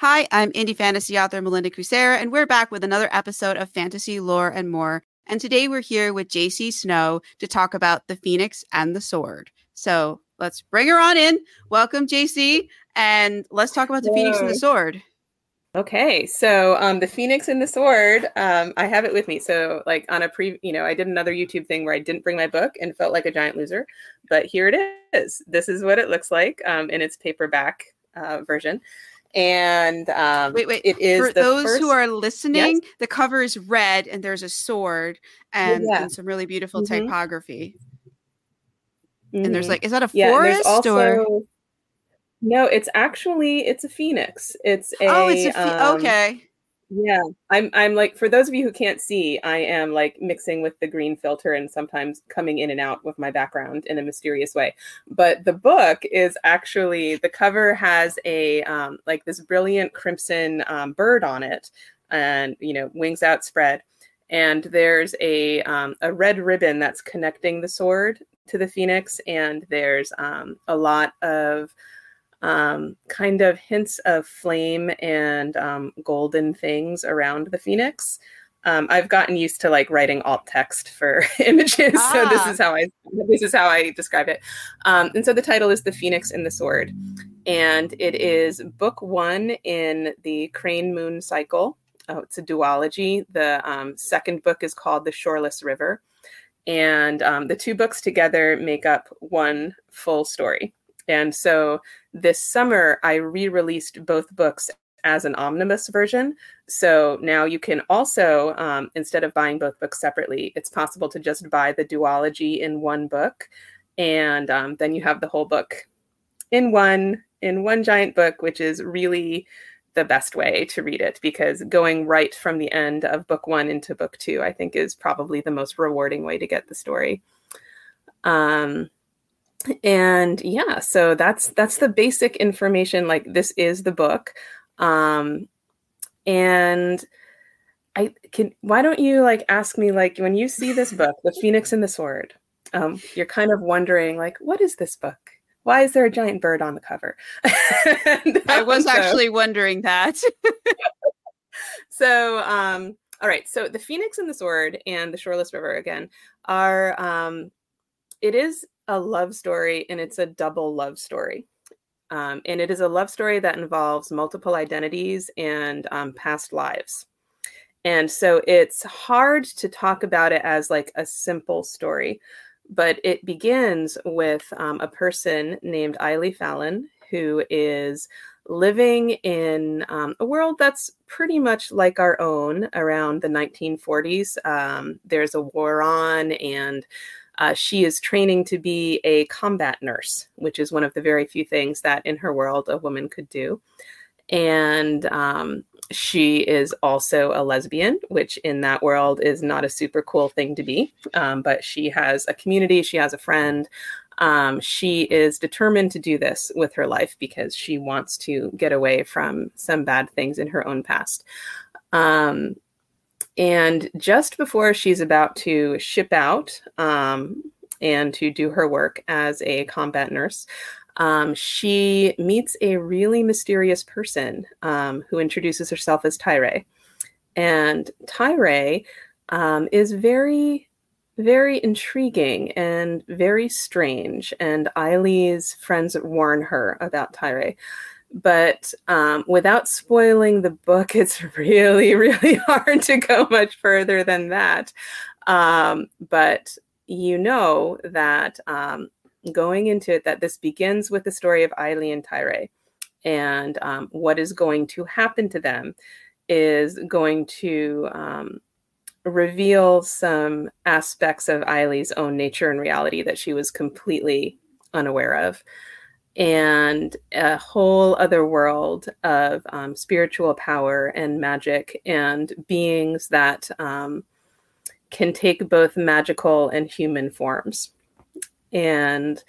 Hi, I'm indie fantasy author Melinda Kucsera, and we're back with another episode of Fantasy Lore and More. And today we're here with JC Snow to talk about the Phoenix and the Sword. So let's bring her on in. Welcome, JC, and let's talk about the Whoa. Phoenix and the Sword. Okay, so um, the Phoenix and the Sword, um, I have it with me. So, like on a pre, you know, I did another YouTube thing where I didn't bring my book and felt like a giant loser, but here it is. This is what it looks like um, in its paperback uh, version and um, wait, wait. It is for those first... who are listening. Yes. The cover is red, and there's a sword and, yeah. and some really beautiful mm-hmm. typography. Mm-hmm. And there's mm-hmm. like, is that a yeah, forest also... or? No, it's actually it's a phoenix. It's a oh, it's a phe- um, okay. Yeah, I'm I'm like for those of you who can't see, I am like mixing with the green filter and sometimes coming in and out with my background in a mysterious way. But the book is actually the cover has a um, like this brilliant crimson um, bird on it, and you know wings outspread, and there's a um, a red ribbon that's connecting the sword to the phoenix, and there's um, a lot of um, kind of hints of flame and um, golden things around the phoenix. Um, I've gotten used to like writing alt text for images, ah. so this ah. is how I this is how I describe it. Um, and so the title is "The Phoenix and the Sword," and it is book one in the Crane Moon cycle. Oh, it's a duology. The um, second book is called "The Shoreless River," and um, the two books together make up one full story. And so this summer, I re released both books as an omnibus version. So now you can also, um, instead of buying both books separately, it's possible to just buy the duology in one book. And um, then you have the whole book in one in one giant book, which is really the best way to read it because going right from the end of book one into book two, I think, is probably the most rewarding way to get the story. Um, and yeah so that's that's the basic information like this is the book. Um and i can why don't you like ask me like when you see this book the phoenix and the sword um you're kind of wondering like what is this book? Why is there a giant bird on the cover? I was so, actually wondering that. So um all right so the phoenix and the sword and the shoreless river again are um it is a love story and it's a double love story. Um, and it is a love story that involves multiple identities and um, past lives. And so it's hard to talk about it as like a simple story, but it begins with um, a person named Aili Fallon who is living in um, a world that's pretty much like our own around the 1940s. Um, there's a war on, and uh, she is training to be a combat nurse, which is one of the very few things that in her world a woman could do. And um, she is also a lesbian, which in that world is not a super cool thing to be. Um, but she has a community, she has a friend. Um, she is determined to do this with her life because she wants to get away from some bad things in her own past. Um, and just before she's about to ship out um, and to do her work as a combat nurse, um, she meets a really mysterious person um, who introduces herself as Tyre. And Tyre um, is very, very intriguing and very strange. And Aili's friends warn her about Tyre but um, without spoiling the book, it's really, really hard to go much further than that. Um, but you know that um, going into it, that this begins with the story of Aili and Tyre, and um, what is going to happen to them is going to um, reveal some aspects of Aili's own nature and reality that she was completely unaware of and a whole other world of um, spiritual power and magic and beings that um, can take both magical and human forms. And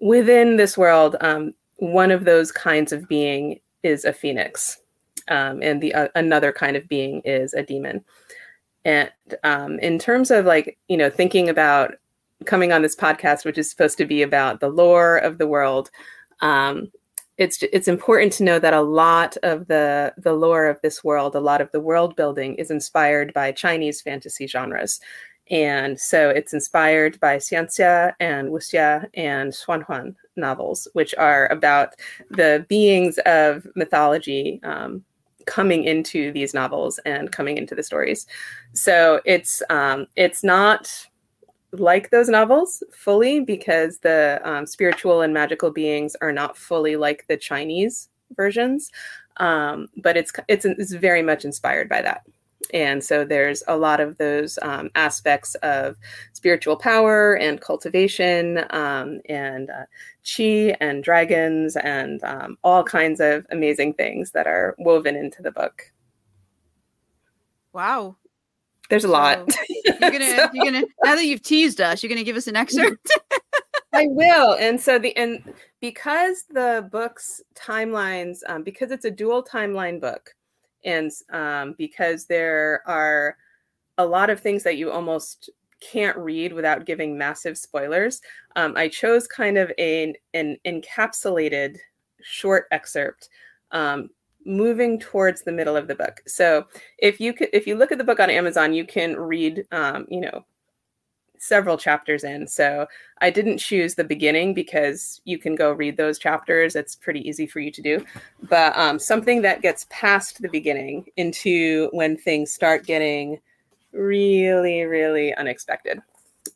within this world, um, one of those kinds of being is a phoenix, um, and the uh, another kind of being is a demon. And um, in terms of like you know thinking about coming on this podcast, which is supposed to be about the lore of the world, um, it's it's important to know that a lot of the the lore of this world, a lot of the world building is inspired by Chinese fantasy genres. And so it's inspired by Xianxia and Wuxia and Xuanhuan novels, which are about the beings of mythology um, coming into these novels and coming into the stories. So it's um, it's not like those novels fully because the um, spiritual and magical beings are not fully like the Chinese versions, um, but it's it's it's very much inspired by that. And so there's a lot of those um, aspects of spiritual power and cultivation um, and uh, chi and dragons and um, all kinds of amazing things that are woven into the book. Wow. There's a so lot. You're gonna, so. you're gonna. Now that you've teased us, you're gonna give us an excerpt. I will. And so the and because the book's timelines, um, because it's a dual timeline book, and um, because there are a lot of things that you almost can't read without giving massive spoilers, um, I chose kind of a, an encapsulated short excerpt um, moving towards the middle of the book. So if you could, if you look at the book on Amazon, you can read, um, you know, several chapters in. So I didn't choose the beginning because you can go read those chapters. It's pretty easy for you to do. But um, something that gets past the beginning into when things start getting really, really unexpected.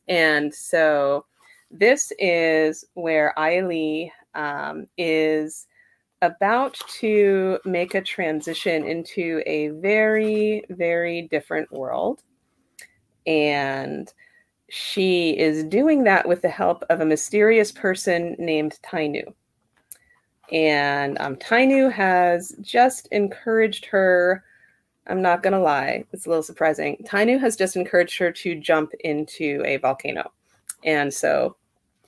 And so this is where Ai um, is about to make a transition into a very, very different world. And she is doing that with the help of a mysterious person named Tainu. And um, Tainu has just encouraged her. I'm not going to lie, it's a little surprising. Tainu has just encouraged her to jump into a volcano. And so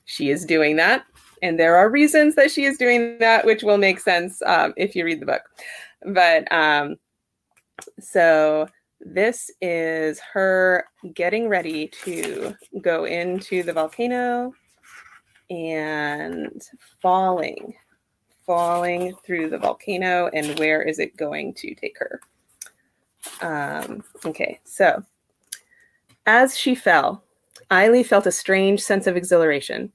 she is doing that. And there are reasons that she is doing that, which will make sense um, if you read the book. But um, so this is her getting ready to go into the volcano and falling, falling through the volcano. And where is it going to take her? Um, okay, so as she fell, Aili felt a strange sense of exhilaration.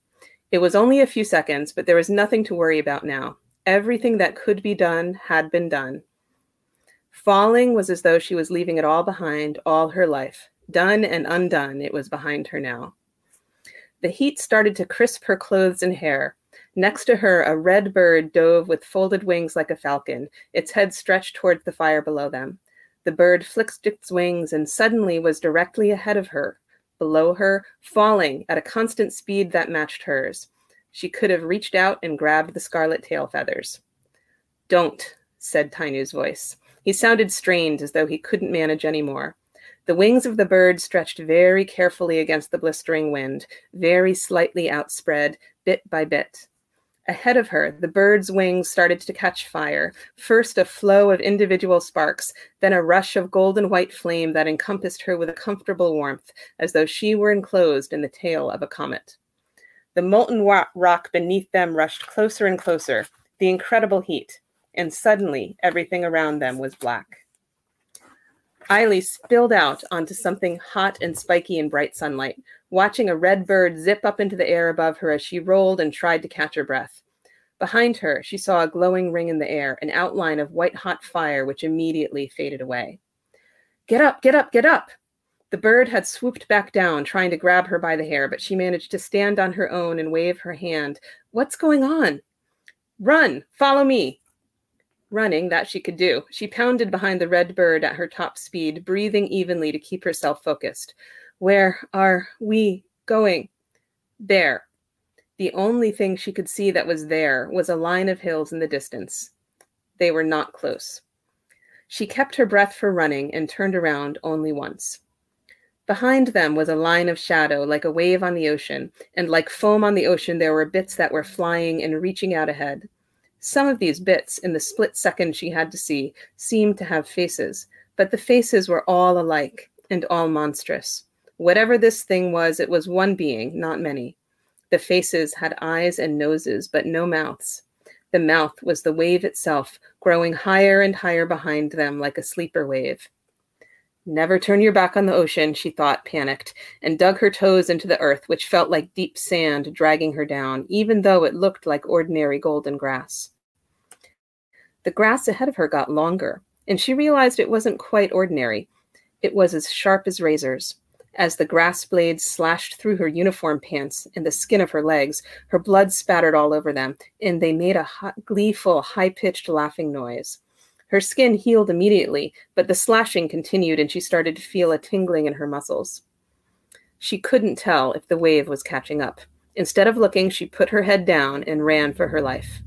It was only a few seconds, but there was nothing to worry about now. Everything that could be done had been done. Falling was as though she was leaving it all behind all her life. Done and undone, it was behind her now. The heat started to crisp her clothes and hair. Next to her, a red bird dove with folded wings like a falcon, its head stretched towards the fire below them. The bird flicked its wings and suddenly was directly ahead of her, below her, falling at a constant speed that matched hers. She could have reached out and grabbed the scarlet tail feathers. Don't, said Tainu's voice. He sounded strained, as though he couldn't manage any more. The wings of the bird stretched very carefully against the blistering wind, very slightly outspread, bit by bit. Ahead of her, the bird's wings started to catch fire. First, a flow of individual sparks, then a rush of golden white flame that encompassed her with a comfortable warmth, as though she were enclosed in the tail of a comet. The molten rock beneath them rushed closer and closer, the incredible heat, and suddenly everything around them was black. Aili spilled out onto something hot and spiky in bright sunlight, watching a red bird zip up into the air above her as she rolled and tried to catch her breath. Behind her, she saw a glowing ring in the air, an outline of white hot fire which immediately faded away. Get up, get up, get up! The bird had swooped back down, trying to grab her by the hair, but she managed to stand on her own and wave her hand. What's going on? Run! Follow me! Running, that she could do. She pounded behind the red bird at her top speed, breathing evenly to keep herself focused. Where are we going? There. The only thing she could see that was there was a line of hills in the distance. They were not close. She kept her breath for running and turned around only once. Behind them was a line of shadow like a wave on the ocean, and like foam on the ocean, there were bits that were flying and reaching out ahead. Some of these bits, in the split second she had to see, seemed to have faces, but the faces were all alike and all monstrous. Whatever this thing was, it was one being, not many. The faces had eyes and noses, but no mouths. The mouth was the wave itself, growing higher and higher behind them like a sleeper wave. Never turn your back on the ocean, she thought, panicked, and dug her toes into the earth, which felt like deep sand dragging her down, even though it looked like ordinary golden grass. The grass ahead of her got longer, and she realized it wasn't quite ordinary. It was as sharp as razors. As the grass blades slashed through her uniform pants and the skin of her legs, her blood spattered all over them, and they made a hot, gleeful, high pitched laughing noise. Her skin healed immediately, but the slashing continued and she started to feel a tingling in her muscles. She couldn't tell if the wave was catching up. Instead of looking, she put her head down and ran for her life.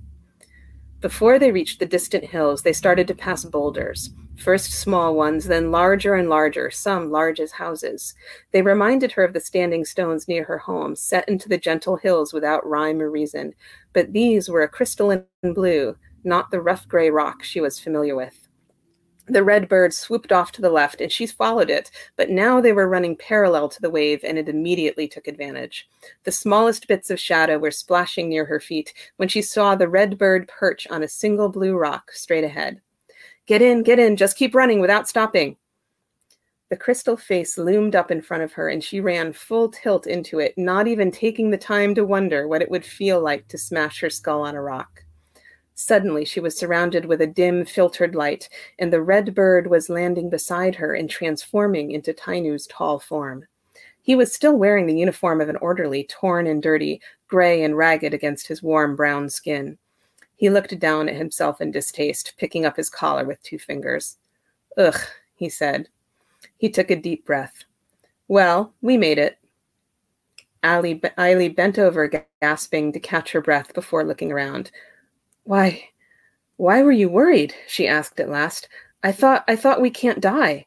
Before they reached the distant hills, they started to pass boulders. First small ones, then larger and larger, some large as houses. They reminded her of the standing stones near her home, set into the gentle hills without rhyme or reason. But these were a crystalline blue, not the rough gray rock she was familiar with. The red bird swooped off to the left, and she followed it, but now they were running parallel to the wave, and it immediately took advantage. The smallest bits of shadow were splashing near her feet when she saw the red bird perch on a single blue rock straight ahead. Get in, get in, just keep running without stopping. The crystal face loomed up in front of her, and she ran full tilt into it, not even taking the time to wonder what it would feel like to smash her skull on a rock. Suddenly, she was surrounded with a dim, filtered light, and the red bird was landing beside her and transforming into Tainu's tall form. He was still wearing the uniform of an orderly, torn and dirty, gray and ragged against his warm brown skin. He looked down at himself in distaste, picking up his collar with two fingers. Ugh, he said. He took a deep breath. Well, we made it. Aili bent over, gasping to catch her breath before looking around. Why, why were you worried? she asked at last. I thought, I thought we can't die.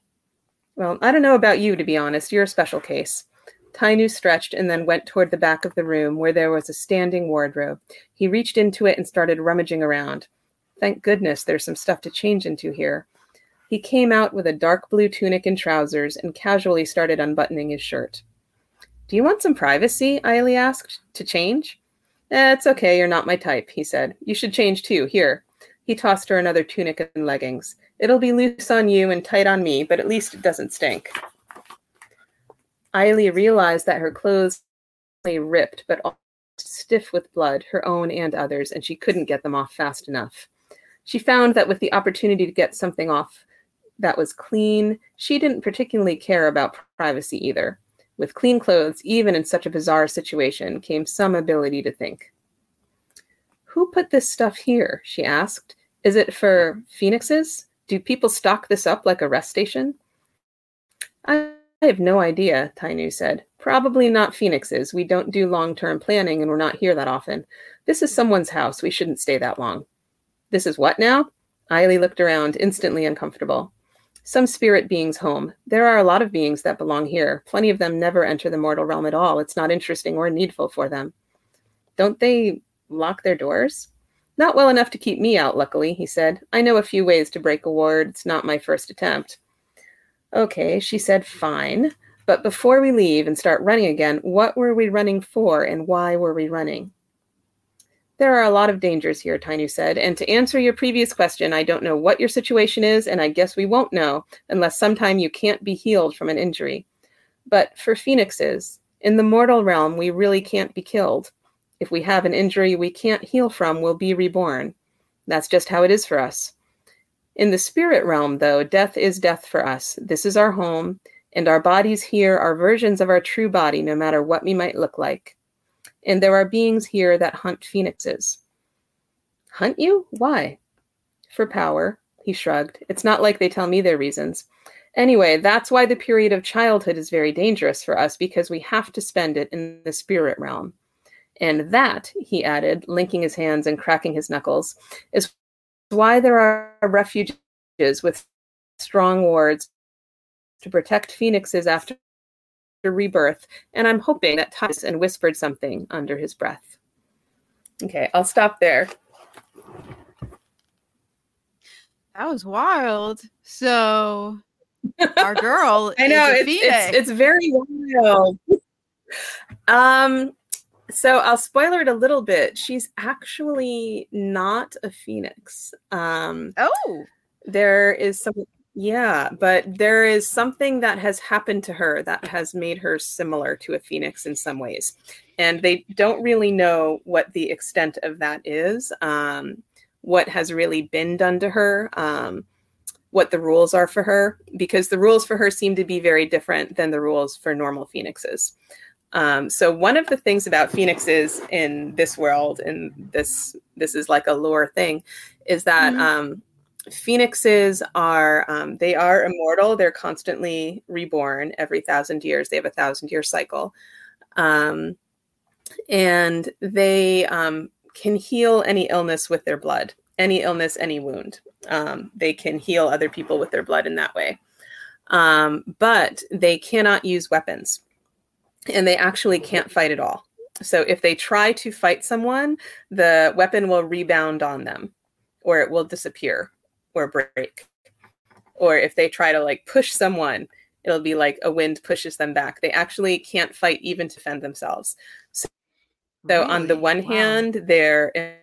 Well, I don't know about you, to be honest. You're a special case. Tainu stretched and then went toward the back of the room where there was a standing wardrobe. He reached into it and started rummaging around. Thank goodness there's some stuff to change into here. He came out with a dark blue tunic and trousers and casually started unbuttoning his shirt. Do you want some privacy? Aili asked. To change? Eh, it's okay, you're not my type, he said. You should change too. Here. He tossed her another tunic and leggings. It'll be loose on you and tight on me, but at least it doesn't stink. Aili realized that her clothes lay ripped, but stiff with blood, her own and others, and she couldn't get them off fast enough. She found that with the opportunity to get something off that was clean, she didn't particularly care about privacy either. With clean clothes, even in such a bizarre situation, came some ability to think. Who put this stuff here? she asked. Is it for phoenixes? Do people stock this up like a rest station? I have no idea, Tainu said. Probably not phoenixes. We don't do long term planning and we're not here that often. This is someone's house. We shouldn't stay that long. This is what now? Aili looked around, instantly uncomfortable some spirit beings home. There are a lot of beings that belong here. Plenty of them never enter the mortal realm at all. It's not interesting or needful for them. Don't they lock their doors? Not well enough to keep me out, luckily, he said. I know a few ways to break a ward. It's not my first attempt. Okay, she said, fine. But before we leave and start running again, what were we running for and why were we running? There are a lot of dangers here, Tainu said, and to answer your previous question, I don't know what your situation is, and I guess we won't know unless sometime you can't be healed from an injury. But for phoenixes, in the mortal realm, we really can't be killed. If we have an injury we can't heal from, we'll be reborn. That's just how it is for us. In the spirit realm, though, death is death for us. This is our home, and our bodies here are versions of our true body, no matter what we might look like and there are beings here that hunt phoenixes. Hunt you? Why? For power, he shrugged. It's not like they tell me their reasons. Anyway, that's why the period of childhood is very dangerous for us because we have to spend it in the spirit realm. And that, he added, linking his hands and cracking his knuckles, is why there are refuges with strong wards to protect phoenixes after rebirth, and I'm hoping that Tus and whispered something under his breath. Okay, I'll stop there. That was wild. So our girl I know it's, it's, it's very wild. um so I'll spoiler it a little bit. She's actually not a phoenix. Um, oh, there is some, yeah, but there is something that has happened to her that has made her similar to a phoenix in some ways, and they don't really know what the extent of that is. Um, what has really been done to her? Um, what the rules are for her? Because the rules for her seem to be very different than the rules for normal phoenixes. Um, so one of the things about phoenixes in this world, and this this is like a lore thing, is that mm-hmm. um, phoenixes are um, they are immortal. They're constantly reborn every thousand years. They have a thousand year cycle, um, and they um, can heal any illness with their blood, any illness, any wound. Um, they can heal other people with their blood in that way, but they cannot use weapons and they actually can't fight at all. So if they try to fight someone, the weapon will rebound on them or it will disappear or break. Or if they try to like push someone, it'll be like a wind pushes them back. They actually can't fight even to defend themselves. So, really? on the one wow. hand, they're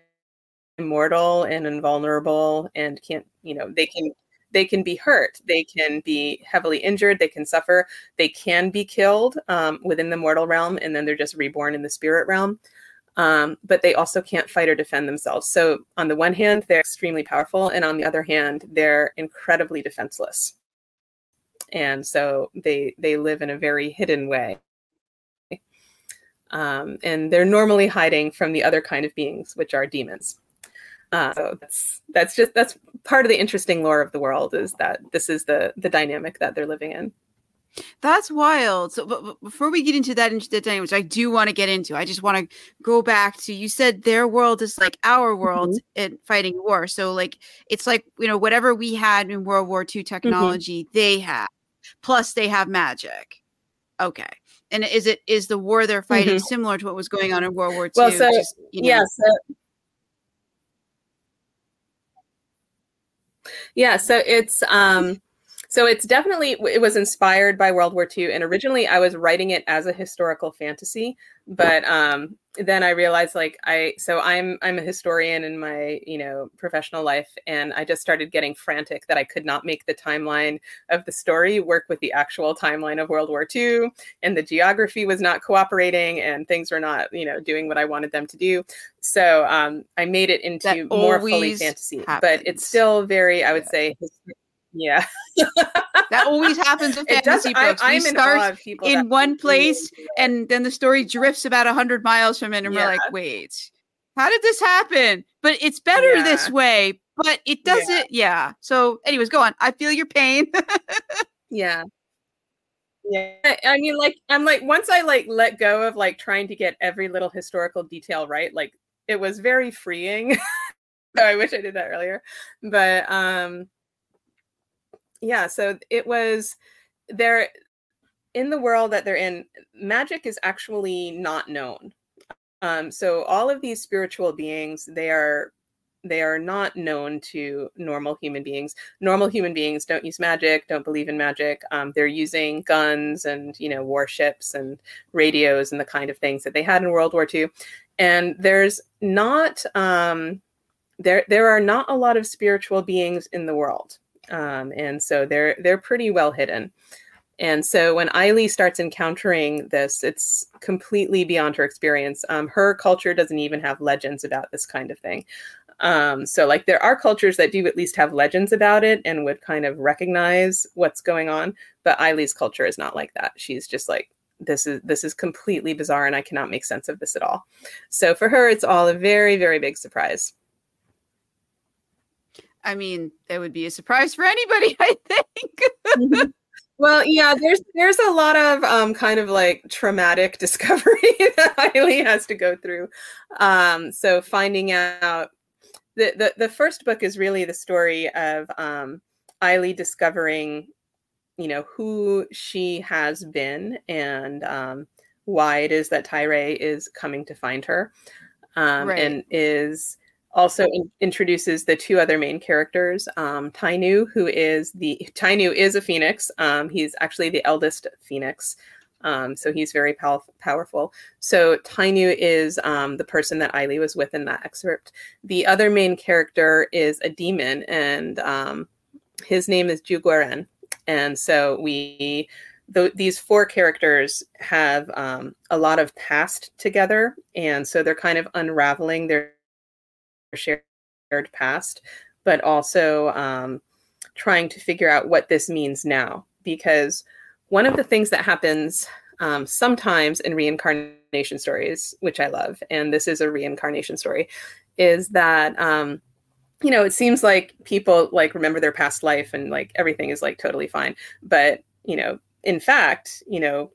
immortal and invulnerable and can't, you know, they can they can be hurt, they can be heavily injured, they can suffer, they can be killed um, within the mortal realm, and then they're just reborn in the spirit realm. Um, but they also can't fight or defend themselves. So, on the one hand, they're extremely powerful, and on the other hand, they're incredibly defenseless. And so they they live in a very hidden way. Um, and they're normally hiding from the other kind of beings, which are demons. Uh, so that's that's just that's part of the interesting lore of the world is that this is the the dynamic that they're living in. That's wild. So, but, but before we get into that, into the dynamic, which I do want to get into, I just want to go back to you said their world is like our world mm-hmm. in fighting war. So, like, it's like you know whatever we had in World War II mm-hmm. technology, mm-hmm. they have, plus they have magic. Okay, and is it is the war they're fighting mm-hmm. similar to what was going on in World War II? Well, so just, you know, yeah, so Yeah, so it's um so it's definitely it was inspired by World War II and originally I was writing it as a historical fantasy, but um then I realized like I so I'm I'm a historian in my, you know, professional life and I just started getting frantic that I could not make the timeline of the story work with the actual timeline of World War II and the geography was not cooperating and things were not, you know, doing what I wanted them to do. So um I made it into more fully fantasy, happens. but it's still very I would yeah. say yeah. that always happens with fantasy books. I, we start in, in one place and then the story drifts about 100 miles from it and yeah. we're like, wait, how did this happen? But it's better yeah. this way, but it doesn't. Yeah. yeah. So, anyways, go on. I feel your pain. yeah. Yeah. I mean, like, I'm like, once I like let go of like trying to get every little historical detail right, like, it was very freeing. I wish I did that earlier. But, um, yeah so it was there in the world that they're in magic is actually not known. Um, so all of these spiritual beings they are they are not known to normal human beings. Normal human beings don't use magic don't believe in magic. Um, they're using guns and you know warships and radios and the kind of things that they had in world war ii and there's not um, there there are not a lot of spiritual beings in the world um, and so they're they're pretty well hidden. And so when Aili starts encountering this, it's completely beyond her experience. Um, her culture doesn't even have legends about this kind of thing. Um, so like there are cultures that do at least have legends about it and would kind of recognize what's going on, but Aili's culture is not like that. She's just like this is this is completely bizarre and I cannot make sense of this at all. So for her, it's all a very very big surprise. I mean, that would be a surprise for anybody, I think. mm-hmm. Well, yeah, there's there's a lot of um, kind of like traumatic discovery that Aili has to go through. Um, so finding out the, the the first book is really the story of um, Aili discovering, you know, who she has been and um, why it is that Tyre is coming to find her, um, right. and is also in- introduces the two other main characters um, tainu who is the tainu is a phoenix um, he's actually the eldest phoenix Um, so he's very pow- powerful. So Tainu is um, the person that Aili was with in that excerpt. The other main character is a demon, and um, his name is Juguaren. And so we, th- these four characters have um, a lot of past together, and so they're kind of unraveling their shared past, but also um, trying to figure out what this means now. Because one of the things that happens um, sometimes in reincarnation stories, which I love, and this is a reincarnation story, is that um, you know it seems like people like remember their past life and like everything is like totally fine, but you know, in fact, you know,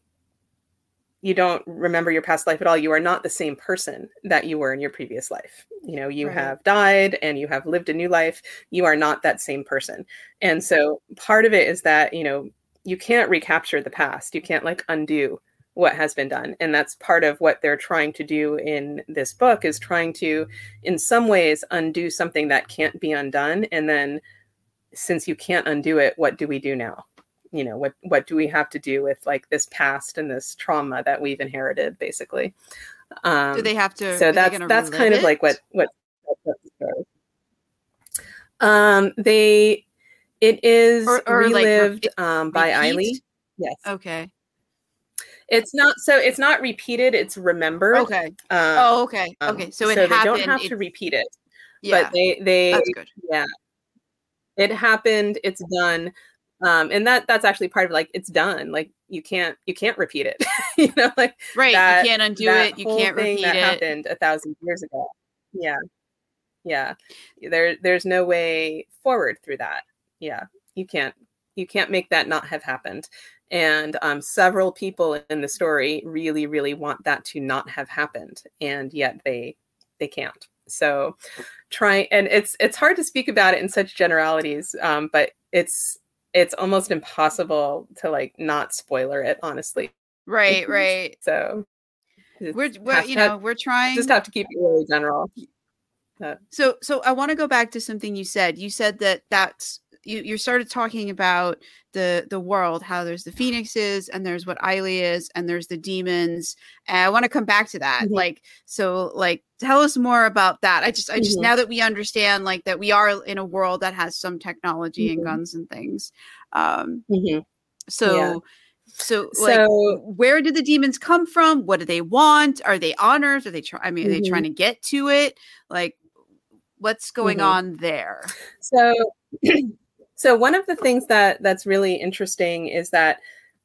you don't remember your past life at all. You are not the same person that you were in your previous life. You know, you right. have died and you have lived a new life. You are not that same person. And so part of it is that, you know, you can't recapture the past. You can't like undo what has been done. And that's part of what they're trying to do in this book is trying to in some ways undo something that can't be undone and then since you can't undo it, what do we do now? You know what what do we have to do with like this past and this trauma that we've inherited basically um do they have to so that's that's kind it? of like what what um they it is or, or relived like, um by Aili. Yes. Okay. It's not so it's not repeated, it's remembered. Okay. Um, oh, okay. Okay. So, it so happened, they don't have to repeat it. Yeah. But they they That's good. yeah. It happened, it's done um and that that's actually part of like it's done. Like you can't you can't repeat it. You know like right that, you can't undo it. You can't repeat that it. happened a thousand years ago. Yeah. Yeah. There there's no way forward through that. Yeah. You can't you can't make that not have happened. And um, several people in the story really really want that to not have happened and yet they they can't. So try and it's it's hard to speak about it in such generalities um, but it's it's almost impossible to like not spoiler it honestly. Right right. So we're, we're you know we're trying just have to keep it really general. Uh, so so i want to go back to something you said. You said that that's you, you started talking about the the world how there's the phoenixes and there's what Aili is and there's the demons and i want to come back to that mm-hmm. like so like tell us more about that i just i just mm-hmm. now that we understand like that we are in a world that has some technology mm-hmm. and guns and things um mm-hmm. so yeah. So, like, so, where did the demons come from? What do they want? Are they honors? Are they try? I mean, are they trying mm-hmm. to get to it? Like, what's going mm-hmm. on there? So, So one of the things that that's really interesting is that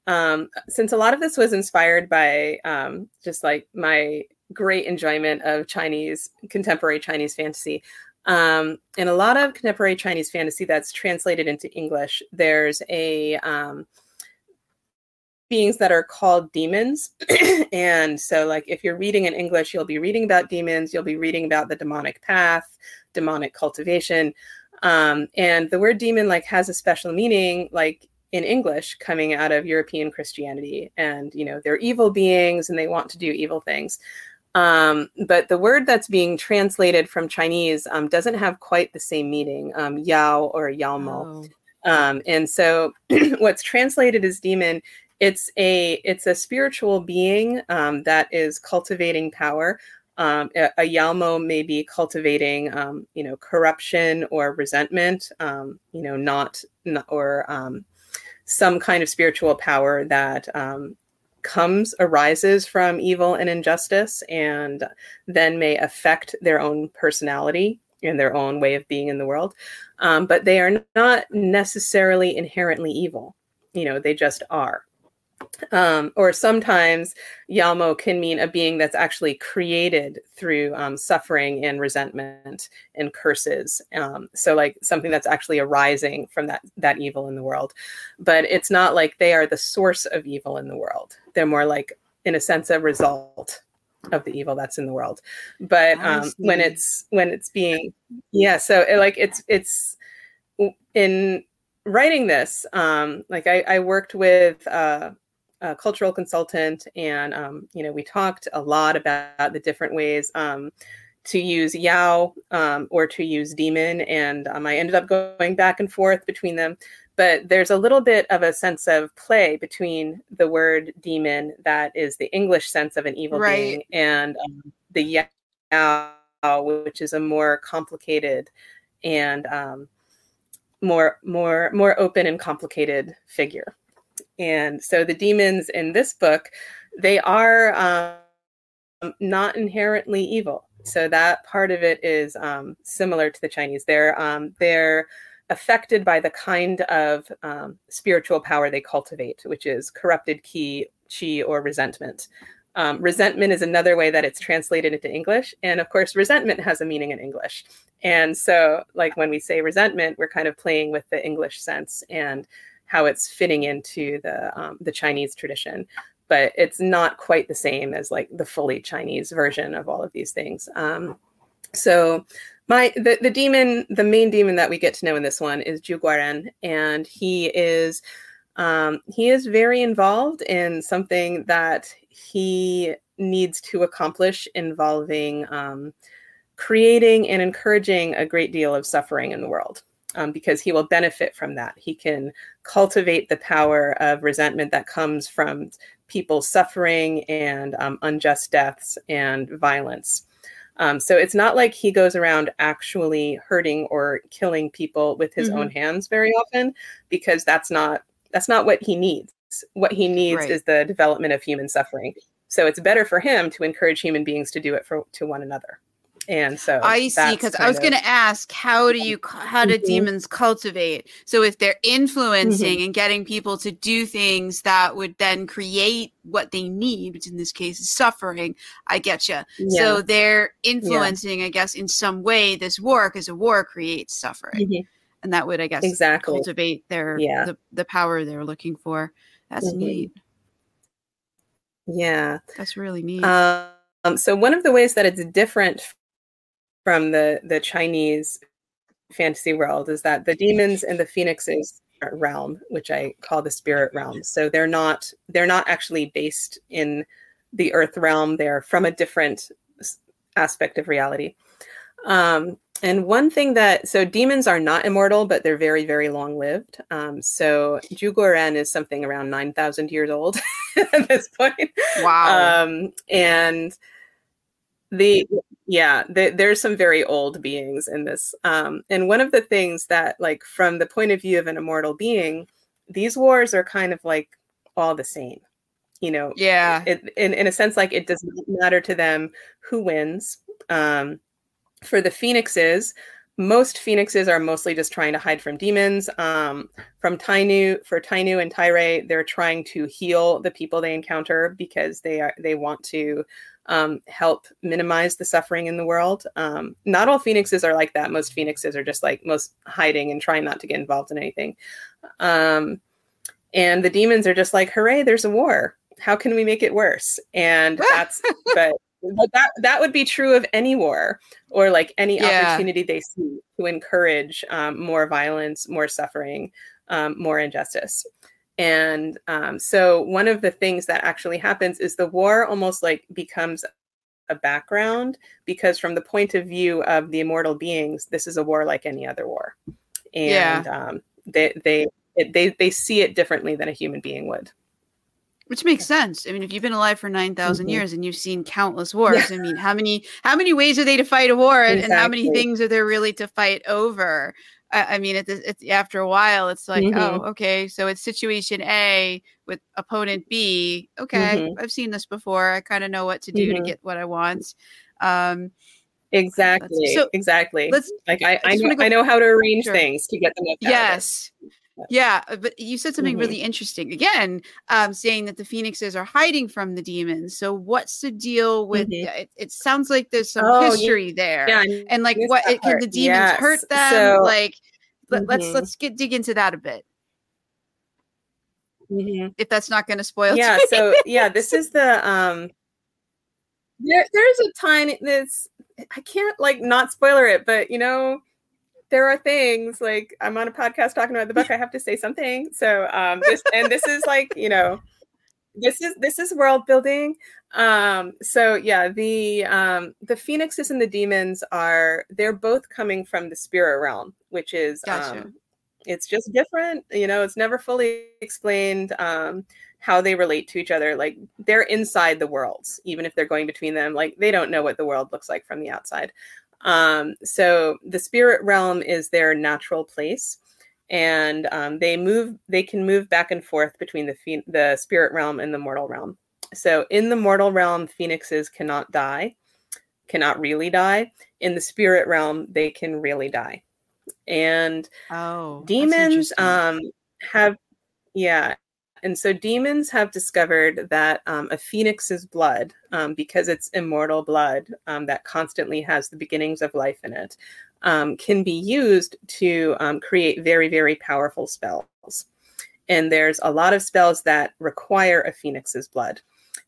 um, since a lot of this was inspired by um, just like my great enjoyment of Chinese contemporary Chinese fantasy, um, in a lot of contemporary Chinese fantasy that's translated into English, there's a um, beings that are called demons. and so, like, if you're reading in English, you'll be reading about demons, you'll be reading about the demonic path, demonic cultivation. Um, and the word demon like has a special meaning, like in English, coming out of European Christianity. And you know, they're evil beings and they want to do evil things. Um, but the word that's being translated from Chinese um, doesn't have quite the same meaning, um, yao or yao mo. Oh. Um, and so, what's translated as demon, it's a it's a spiritual being um, that is cultivating power, um, a, a, Yao mo may be cultivating, um, you know, corruption or resentment, um, you know, not, not or um, some kind of spiritual power that um, comes arises from evil and injustice, and then may affect their own personality and their own way of being in the world. Um, but they are not necessarily inherently evil. You know, they just are. Um, or sometimes yao mo can mean a being that's actually created through um, suffering and resentment and curses. Um, so, like something that's actually arising from that that evil in the world. But it's not like they are the source of evil in the world. They're more like, in a sense, a result of the evil that's in the world. But um, when it's when it's being yeah, so it, like it's it's in writing this um like i, I worked with uh a cultural consultant, and um, you know we talked a lot about the different ways um, to use Yao um, or to use Demon, and um, I ended up going back and forth between them. but there's a little bit of a sense of play between the word demon that is the English sense of an evil Right. being and um, the Yao, which is a more complicated and um, more more more open and complicated figure. And so the demons in this book, they are um, not inherently evil. So that part of it is um, similar to the Chinese. They're um, they're affected by the kind of um, spiritual power they cultivate, which is corrupted ki, chi, or resentment. Um, resentment is another way that it's translated into English, and of course, resentment has a meaning in English. And so, like when we say resentment, we're kind of playing with the English sense and how it's fitting into the um, the Chinese tradition but it's not quite the same as like the fully Chinese version of all of these things. Um, so my the, the demon, the main demon that we get to know in this one is Zhu Guaran, and he is um, he is very involved in something that he needs to accomplish involving um, creating and encouraging a great deal of suffering in the world. Um, because he will benefit from that. He can cultivate the power of resentment that comes from people suffering and um, unjust deaths and violence. Um, so it's not like he goes around actually hurting or killing people with his Mhm. own hands very often, because that's not that's not what he needs. What he needs Right. is the development of human suffering. So it's better for him to encourage human beings to do it for to one another. And so I see. Because I was of- going to ask, how do you, how do Mhm. demons cultivate? So if they're Mm-hmm. influencing and getting people to do things that would then create what they need, which in this case is suffering, I get you. Yeah. So they're influencing, I guess, in some way this war because a war creates suffering, Mhm. and that would, I guess, exactly. cultivate their Yeah. the, the power they're looking for. That's Mhm. neat. Yeah. That's really neat. Um, so one of the ways that it's different from the the Chinese fantasy world is that the demons and the phoenixes realm, which I call the spirit realm. So they're not they're not actually based in the earth realm. They're from a different aspect of reality. Um, and one thing that so demons are not immortal, but they're very very long lived. Um, so Jugoren is something around nine thousand years old at this point. wow. Um, and the yeah, the, there's some very old beings in this. Um, and one of the things that, like, from the point of view of an immortal being, these wars are kind of like all the same. You know, yeah. it, in in a sense, like it does not matter to them who wins. Um, for the phoenixes, most phoenixes are mostly just trying to hide from demons. Um, from Tainu, for Tainu and Tyre, they're trying to heal the people they encounter because they are they want to um, help minimize the suffering in the world. Um, not all phoenixes are like that. Most phoenixes are just like most hiding and trying not to get involved in anything. Um, and the demons are just like, hooray, there's a war. How can we make it worse? And that's but but that that would be true of any war or like any Yeah. opportunity they see to encourage um, more violence, more suffering, um, more injustice. And um, so one of the things that actually happens is the war almost like becomes a background because from the point of view of the immortal beings, this is a war like any other war. And um, they they it, they they see it differently than a human being would. Which makes sense. I mean, if you've been alive for 9,000 Mhm. years and you've seen countless wars, I mean, how many how many ways are they to fight a war and, and how many things are there really to fight over? I, I mean, the, it's after a while, it's like, Mhm. oh, okay, so it's situation A with opponent B. Okay, I've seen this before. I kind of know what to do to Mhm. get what I want. Um, Exactly. so exactly. let's like I, I know go- I know how to arrange Sure. things to get them up. Yes. Yeah, uh, but you said something Mhm. really interesting. Again, um, saying that the phoenixes are hiding from the demons. So what's the deal with? Mhm. It, it sounds like there's some Oh, yeah. history there, Yeah. And like what it, can the demons Yes. hurt them? So- like, let, let's Mhm. let's get dig into that a bit. Mhm. If that's not going to spoil, yeah so yeah this is the um there there's a tiny this i can't like not spoiler it but you know there are things like i'm on a podcast talking about the book i have to say something. So um this and this is like you know this is this is world building. Um so yeah the um the phoenixes and the demons are they're both coming from the spirit realm which is Gotcha. um it's just different you know it's never fully explained um, how they relate to each other. Like they're inside the worlds even if they're going between them. Like they don't know what the world looks like from the outside um, so the spirit realm is their natural place. And um, they move they can move back and forth between the the spirit realm and the mortal realm. So in the mortal realm phoenixes cannot die cannot really die. In the spirit realm they can really die. And oh demons um have yeah and so demons have discovered that um, a phoenix's blood um, because it's immortal blood um, that constantly has the beginnings of life in it um, can be used to um, create very very powerful spells. And there's a lot of spells that require a phoenix's blood.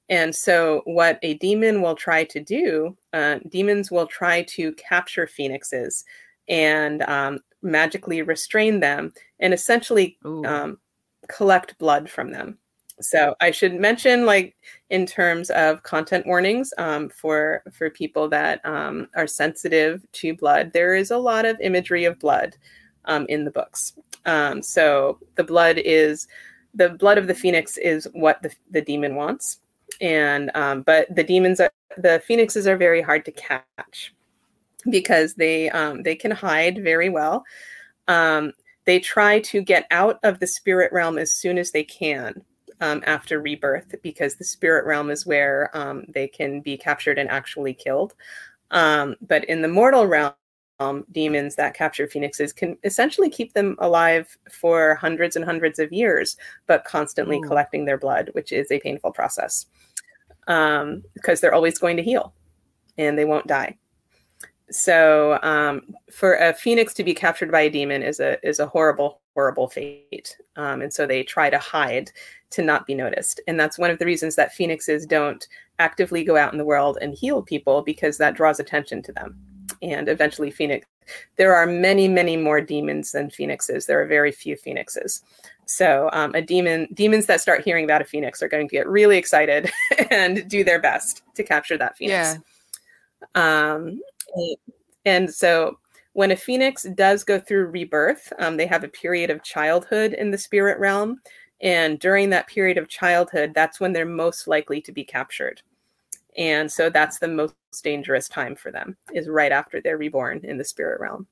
And so, what a demon will try to do, uh, demons will try to capture phoenixes and um, magically restrain them and essentially um, collect blood from them. So I should mention, like in terms of content warnings um, for for people that um, are sensitive to blood, there is a lot of imagery of blood um, in the books. Um, so the blood is the blood of the phoenix is what the, the demon wants, and um, but the demons are the phoenixes are very hard to catch because they um, they can hide very well. Um, they try to get out of the spirit realm as soon as they can um, after rebirth because the spirit realm is where um, they can be captured and actually killed. Um, but in the mortal realm, um, demons that capture phoenixes can essentially keep them alive for hundreds and hundreds of years, but constantly Ooh. collecting their blood, which is a painful process um, because they're always going to heal and they won't die. So um, for a phoenix to be captured by a demon is a is a horrible horrible fate, um, and so they try to hide to not be noticed. And that's one of the reasons that phoenixes don't actively go out in the world and heal people because that draws attention to them. And eventually, phoenix. There are many, many more demons than phoenixes. There are very few phoenixes. So um, a demon, demons that start hearing about a phoenix are going to get really excited and do their best to capture that phoenix. Yeah. Um, and so when a phoenix does go through rebirth, um, they have a period of childhood in the spirit realm. And during that period of childhood, that's when they're most likely to be captured. And so that's the most dangerous time for them, is right after they're reborn in the spirit realm.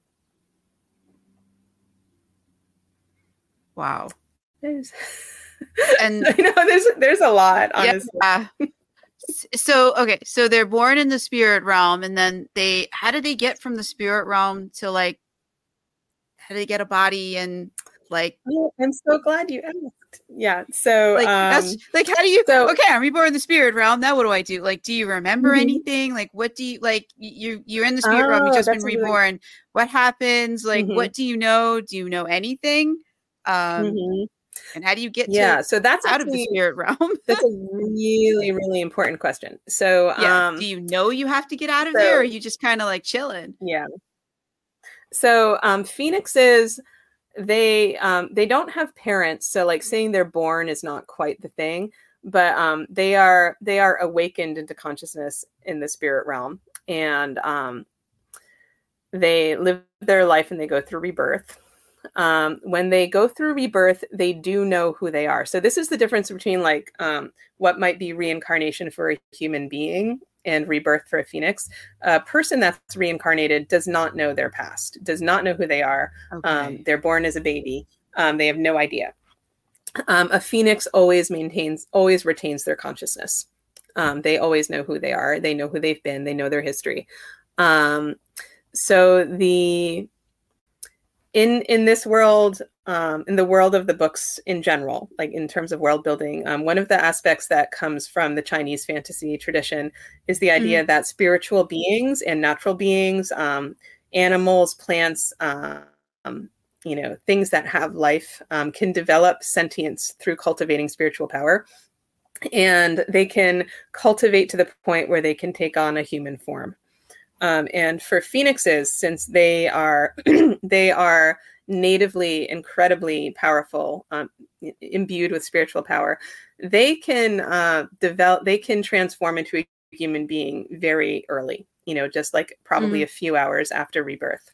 Wow. There's, and I know there's there's a lot, honestly. Yeah so okay so they're born in the spirit realm and then they how do they get from the spirit realm to like how do they get a body and like oh, i'm so glad you asked. Yeah so like um, that's like how do you so, okay i'm reborn in the spirit realm now what do i do? Like do you remember mm-hmm. anything? Like what do you like you you're in the spirit oh, realm you've just been reborn really... what happens? Like mm-hmm. what do you know? Do you know anything? Um mm-hmm. And how do you get yeah? so that's out actually, of the spirit realm. that's a really, really important question. So, yeah. um, do you know you have to get out of so, there, or you just kind of like chilling? Yeah. So, um, phoenixes, they um, they don't have parents, so like saying they're born is not quite the thing. But um, they are they are awakened into consciousness in the spirit realm, and um, they live their life and they go through rebirth um, when they go through rebirth, they do know who they are. So this is the difference between like um, what might be reincarnation for a human being and rebirth for a phoenix. A person that's reincarnated does not know their past, does not know who they are. Um, okay. Um, they're born as a baby. Um, they have no idea. Um, a phoenix always maintains, always retains their consciousness. they always know who they are. They know who they've been. They know their history. so the in in this world um, in the world of the books in general like in terms of world building um, one of the aspects that comes from the chinese fantasy tradition is the idea mm-hmm. that spiritual beings and natural beings um, animals plants um, you know things that have life um, can develop sentience through cultivating spiritual power and they can cultivate to the point where they can take on a human form um, and for phoenixes, since they are they are natively incredibly powerful, um, imbued with spiritual power, they can uh, develop. They can transform into a human being very early. You know, just like probably mm-hmm. a few hours after rebirth.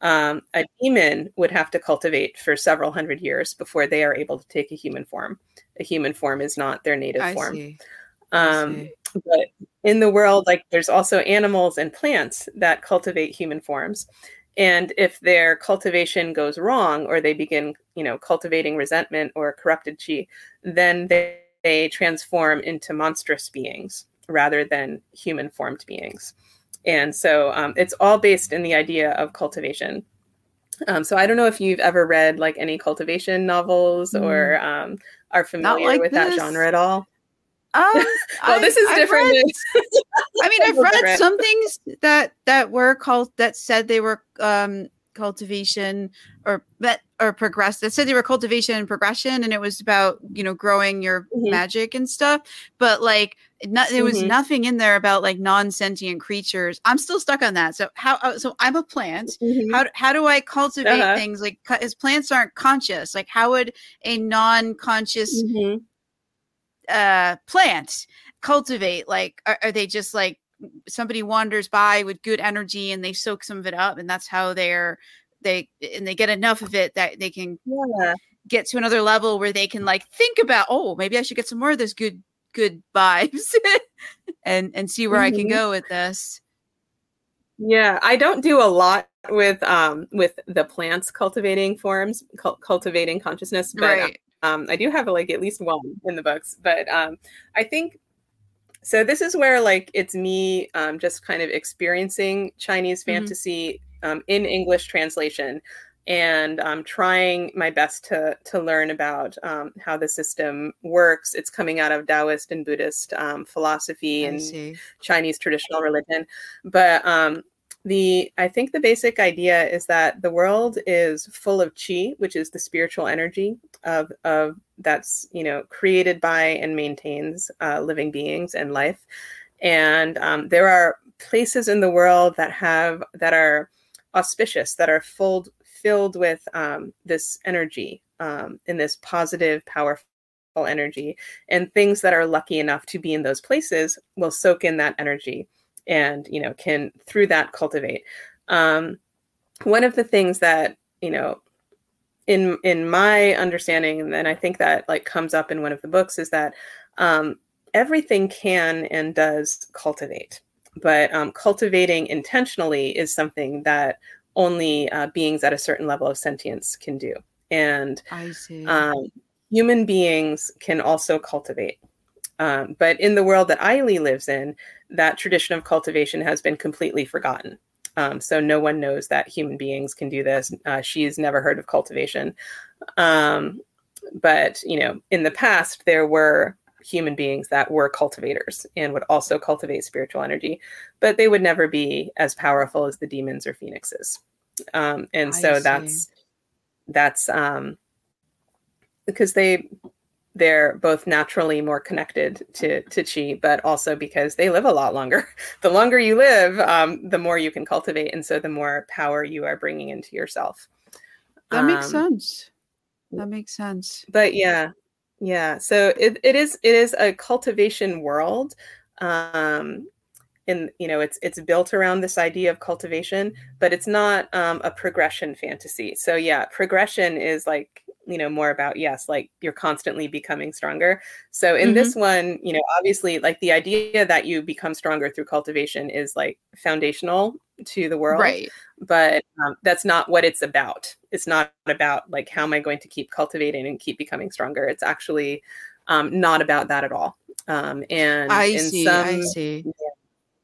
Um, a demon would have to cultivate for several hundred years before they are able to take a human form. A human form is not their native I form. see. Um, but in the world, like there's also animals and plants that cultivate human forms. And if their cultivation goes wrong or they begin, you know, cultivating resentment or corrupted chi, then they, they transform into monstrous beings rather than human formed beings. And so um, it's all based in the idea of cultivation. Um, so I don't know if you've ever read like any cultivation novels Mm. or um, are familiar like with that genre at all. Um, well, I- this is I've different. read- I mean, I've read some things that that were called that said they were um cultivation or that or progress that said they were cultivation and progression, and it was about you know growing your Mhm. magic and stuff. But like, no, there was Mhm. nothing in there about like non sentient creatures. I'm still stuck on that. So how? uh, So I'm a plant. Mhm. How, how do I cultivate Uh-huh. things like because plants aren't conscious? Like how would a non-conscious Mhm. Uh plant cultivate like are, are they just like somebody wanders by with good energy and they soak some of it up and that's how they're they and they get enough of it that they can Yeah. get to another level where they can like think about oh maybe i should get some more of this good good vibes and and see where i can Mhm. go with this Yeah, I don't do a lot with um with the plants cultivating forms, cul- cultivating consciousness, but right um I do have like at least one in the books. But um I think so this is where like it's me um just kind of experiencing Chinese Mhm. fantasy um in English translation and um trying my best to to learn about um how the system works. It's coming out of Taoist and Buddhist um philosophy and Chinese traditional religion. But um, the I think the basic idea is that the world is full of chi, which is the spiritual energy of of that's you know created by and maintains uh, living beings and life. And um, there are places in the world that have that are auspicious, that are full filled with um, this energy, um, in this positive, powerful energy and things that are lucky enough to be in those places will soak in that energy and you know can through that cultivate. Um, one of the things that you know in in my understanding and then i think that like comes up in one of the books is that um, everything can and does cultivate. But um, cultivating intentionally is something that only uh, beings at a certain level of sentience can do. And i see. um, human beings can also cultivate. Um, but in the world that Aili lives in, that tradition of cultivation has been completely forgotten. Um, so no one knows that human beings can do this. Uh, she's never heard of cultivation. Um, but you know, in the past, there were human beings that were cultivators and would also cultivate spiritual energy, but they would never be as powerful as the demons or phoenixes. Um, and I so see. that's that's um, because they they're both naturally more connected to to chi but also because they live a lot longer. The longer you live um, the more you can cultivate and so the more power you are bringing into yourself. That makes Um, sense. that makes sense. But yeah yeah so it, it is it is a cultivation world um and you know it's it's built around this idea of cultivation but it's not um, a progression fantasy. So yeah progression is like you know more about yes like you're constantly becoming stronger. So in this one you know obviously like the idea that you become stronger through cultivation is like foundational to the world right. but um, that's not what it's about. It's not about like how am i going to keep cultivating and keep becoming stronger. It's actually um, not about that at all. Um, and i in see some i see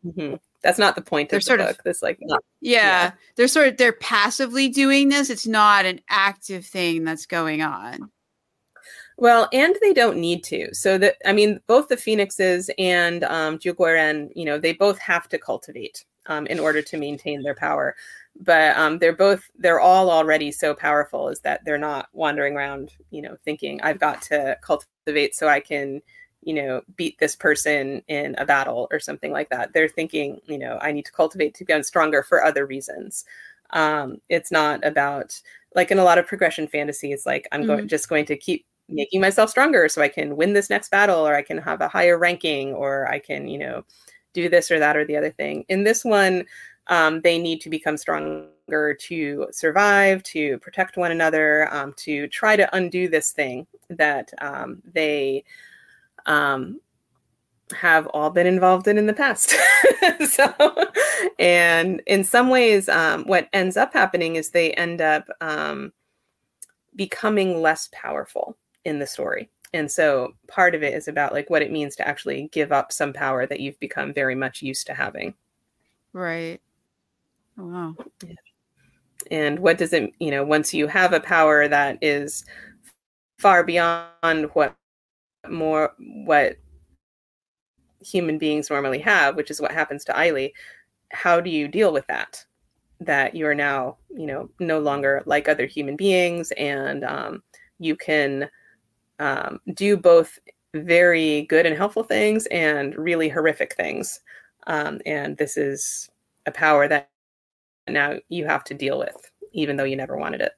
Mhm. That's not the point They're of the sort of- book this like not, Yeah, Yeah. they're sort of they're passively doing this. It's not an active thing that's going on. well and they don't need to so that i mean both the phoenixes and um Juguaren, you know they both have to cultivate um, in order to maintain their power but um, they're both they're all already so powerful is that they're not wandering around you know thinking i've got to cultivate so i can you know beat this person in a battle or something like that. They're thinking you know i need to cultivate to become stronger for other reasons. Um, it's not about like in a lot of progression fantasy it's like i'm going just going to keep making myself stronger so i can win this next battle or i can have a higher ranking or i can you know do this or that or the other thing. In this one um, they need to become stronger to survive, to protect one another, um, to try to undo this thing that um, they um, have all been involved in in the past. so, and in some ways, um, what ends up happening is they end up um, becoming less powerful in the story. And so part of it is about like what it means to actually give up some power that you've become very much used to having. Right. Oh, wow. Yeah. And what does it, you know, once you have a power that is far beyond what more what human beings normally have, which is what happens to Aili, how do you deal with that? That you are now, you know, no longer like other human beings, and um, you can um, do both very good and helpful things and really horrific things. Um, and this is a power that now you have to deal with, even though you never wanted it.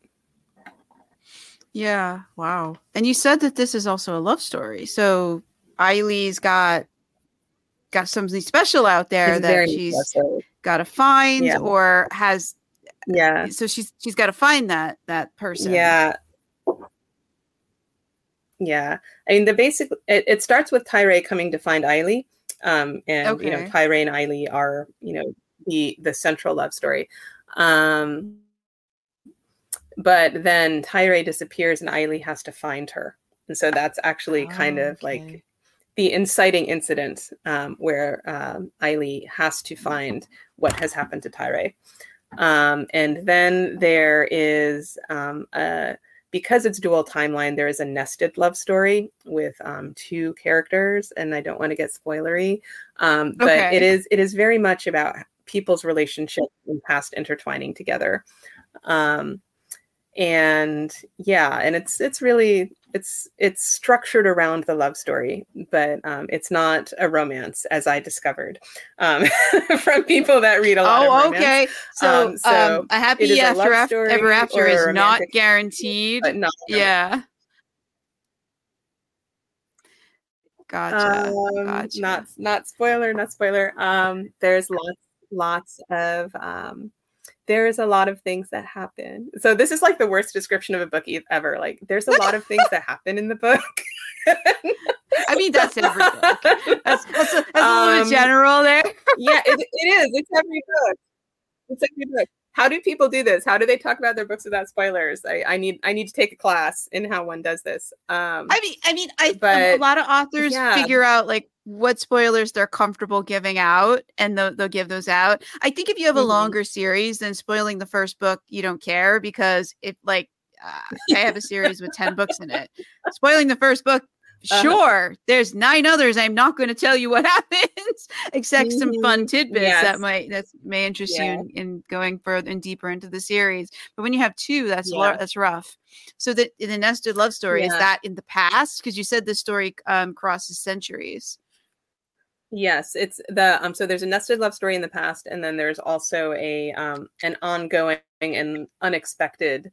Yeah. Wow. And you said that this is also a love story. So Aili's got got something special out there it's that she's got to find yeah. or has yeah so she's she's got to find that that person yeah yeah i mean the basic it, it starts with Tyree coming to find Aili um and okay. you know Tyree and Aili are you know the the central love story um but then Tyree disappears and Aili has to find her and so that's actually oh, kind of okay. like the inciting incident um, where um, has to find what has happened to Tyree. Um, and then there is um, a, because it's dual timeline, there is a nested love story with um, two characters, and I don't want to get spoilery, um, but okay. it is it is very much about people's relationship and past intertwining together. Um, and yeah and it's it's really it's it's structured around the love story but um, it's not a romance as i discovered um, from people that read a lot of oh okay so, um, so um, a happy after, after ever after is not guaranteed not yeah Gotcha. Um, gotcha. Not not spoiler, not spoiler. Um, there's lots lots of um, there's a lot of things that happen. So this is like the worst description of a book ever. Like there's a lot of things that happen in the book. I mean, that's every book. That's, that's, a, that's a little um, general there. yeah, it, it is. It's every book. It's every book. How do people do this? How do they talk about their books without spoilers? I, I need I need to take a class in how one does this. Um, I mean, I mean, I but, a lot of authors yeah. figure out like what spoilers they're comfortable giving out and they'll, they'll give those out i think if you have a mm-hmm. longer series than spoiling the first book you don't care because if like uh, i have a series with 10 books in it spoiling the first book uh-huh. sure there's nine others i'm not going to tell you what happens except some fun mm-hmm. tidbits yes. that might that may interest yeah. you in, in, going further and deeper into the series but when you have two that's yeah. that's rough so that in the nested love story yeah. is that in the past because you said the story um, crosses centuries Yes, it's the um so there's a nested love story in the past and then there's also a um an ongoing and unexpected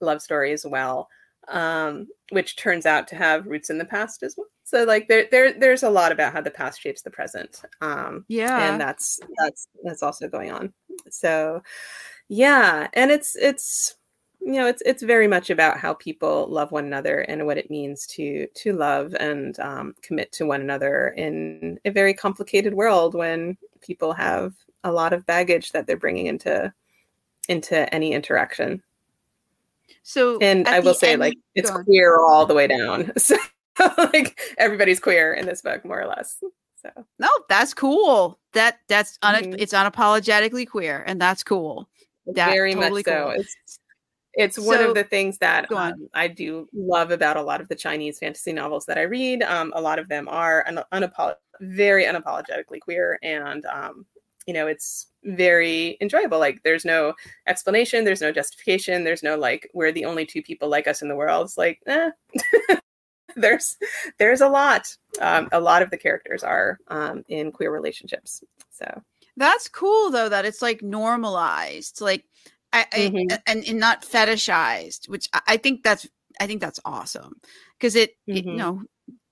love story as well. Um which turns out to have roots in the past as well. So like there there there's a lot about how the past shapes the present. Um yeah. And that's that's that's also going on. So yeah, and it's it's you know it's it's very much about how people love one another and what it means to to love and um, commit to one another in a very complicated world when people have a lot of baggage that they're bringing into into any interaction so and i will say end, like it's queer all the way down. So like everybody's queer in this book more or less. So. No that's cool. That that's un- mm-hmm. it's unapologetically queer and that's cool. That, very totally much so. Cool. it's it's so, one of the things that um, I do love about a lot of the Chinese fantasy novels that I read. Um, a lot of them are un- unapolog- very unapologetically queer, and um, you know, it's very enjoyable. Like, there's no explanation, there's no justification, there's no like we're the only two people like us in the world. It's like, eh. there's there's a lot. Um, a lot of the characters are um, in queer relationships. So that's cool though that it's like normalized. Like I, mm-hmm. I and, and not fetishized, which I, I think that's I think that's awesome because it, mm-hmm. it, you mm-hmm. know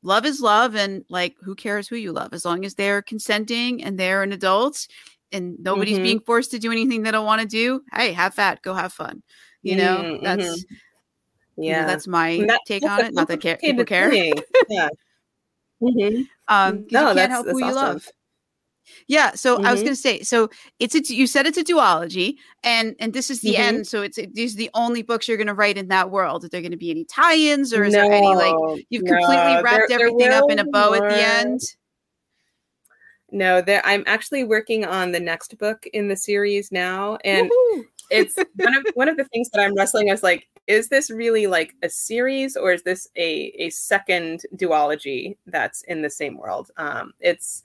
love is love and like who cares who you love as long as they're consenting and they're an adult and nobody's Mhm. being forced to do anything they don't want to do. Hey, have fat, go have fun. You know, Mm, that's mhm. you yeah. know, that's my And that's take such on it. Not that care, people care. Yeah. Mhm. Um, No, you can't that's- help that's who you love. Yeah, so I was Mhm. going to say, so it's a you said it's a duology, and and this is the Mhm. end. So it's these are the only books you're going to write in that world. Are there going to be any tie-ins, or is there any like you've no, completely wrapped there- there everything up in a bow at the end? No, there. I'm actually working on the next book in the series now, and it's one of one of the things that I'm wrestling. I was like, is this really like a series, or is this a a second duology that's in the same world? Um, it's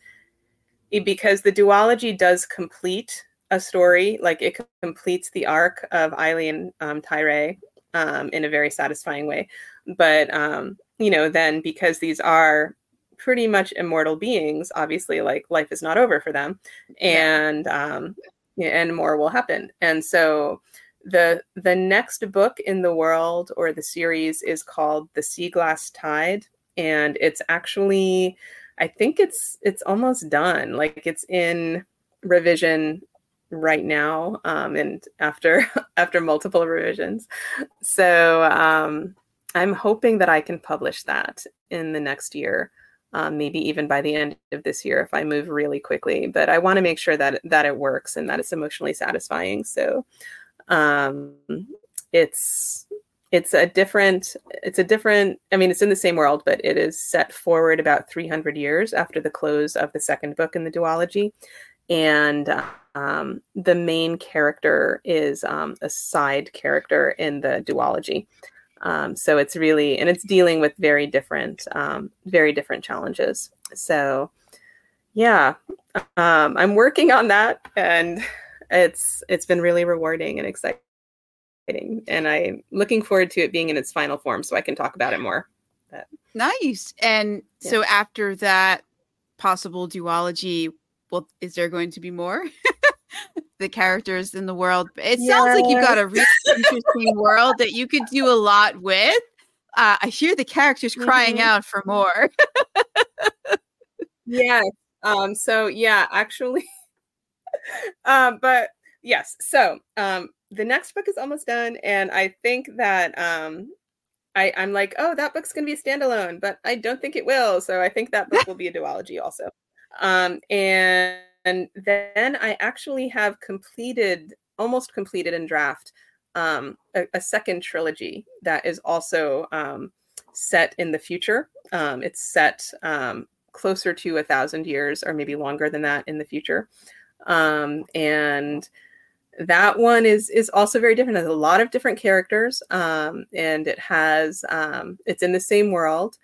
it- because the duology does complete a story, like it completes the arc of Eileen um, Tyree um, in a very satisfying way. But um, you know, then because these are pretty much immortal beings, obviously, like life is not over for them, and um, and more will happen. And so the the next book in the world or the series is called The Sea Glass Tide, and it's actually I think it's it's almost done. Like it's in revision right now, um, and after after multiple revisions. So um, I'm hoping that I can publish that in the next year. Um, maybe even by the end of this year if I move really quickly. But I want to make sure that that it works and that it's emotionally satisfying. So um, it's it's a different it's a different i mean it's in the same world but it is set forward about 300 years after the close of the second book in the duology and um, the main character is um, a side character in the duology um, so it's really and it's dealing with very different um, very different challenges so yeah um, i'm working on that and it's it's been really rewarding and exciting and I'm looking forward to it being in its final form so I can talk about it more. Nice. And so after that possible duology, well, is there going to be more? the characters in the world. It sounds like you've got a really interesting world that you could do a lot with. Uh, I hear the characters crying Mhm. out for more. Yeah. Um, so yeah, actually um, but yes, so um the next book is almost done, and I think that um I, I'm like, oh, that book's gonna be a standalone, but I don't think it will. So I think that book will be a duology also. Um, and, and then I actually have completed, almost completed in draft, um, a, a second trilogy that is also um, set in the future. Um, it's set um, closer to a thousand years, or maybe longer than that in the future. Um, and that one is is also very different. It has a lot of different characters, um, and it has it's in the same world,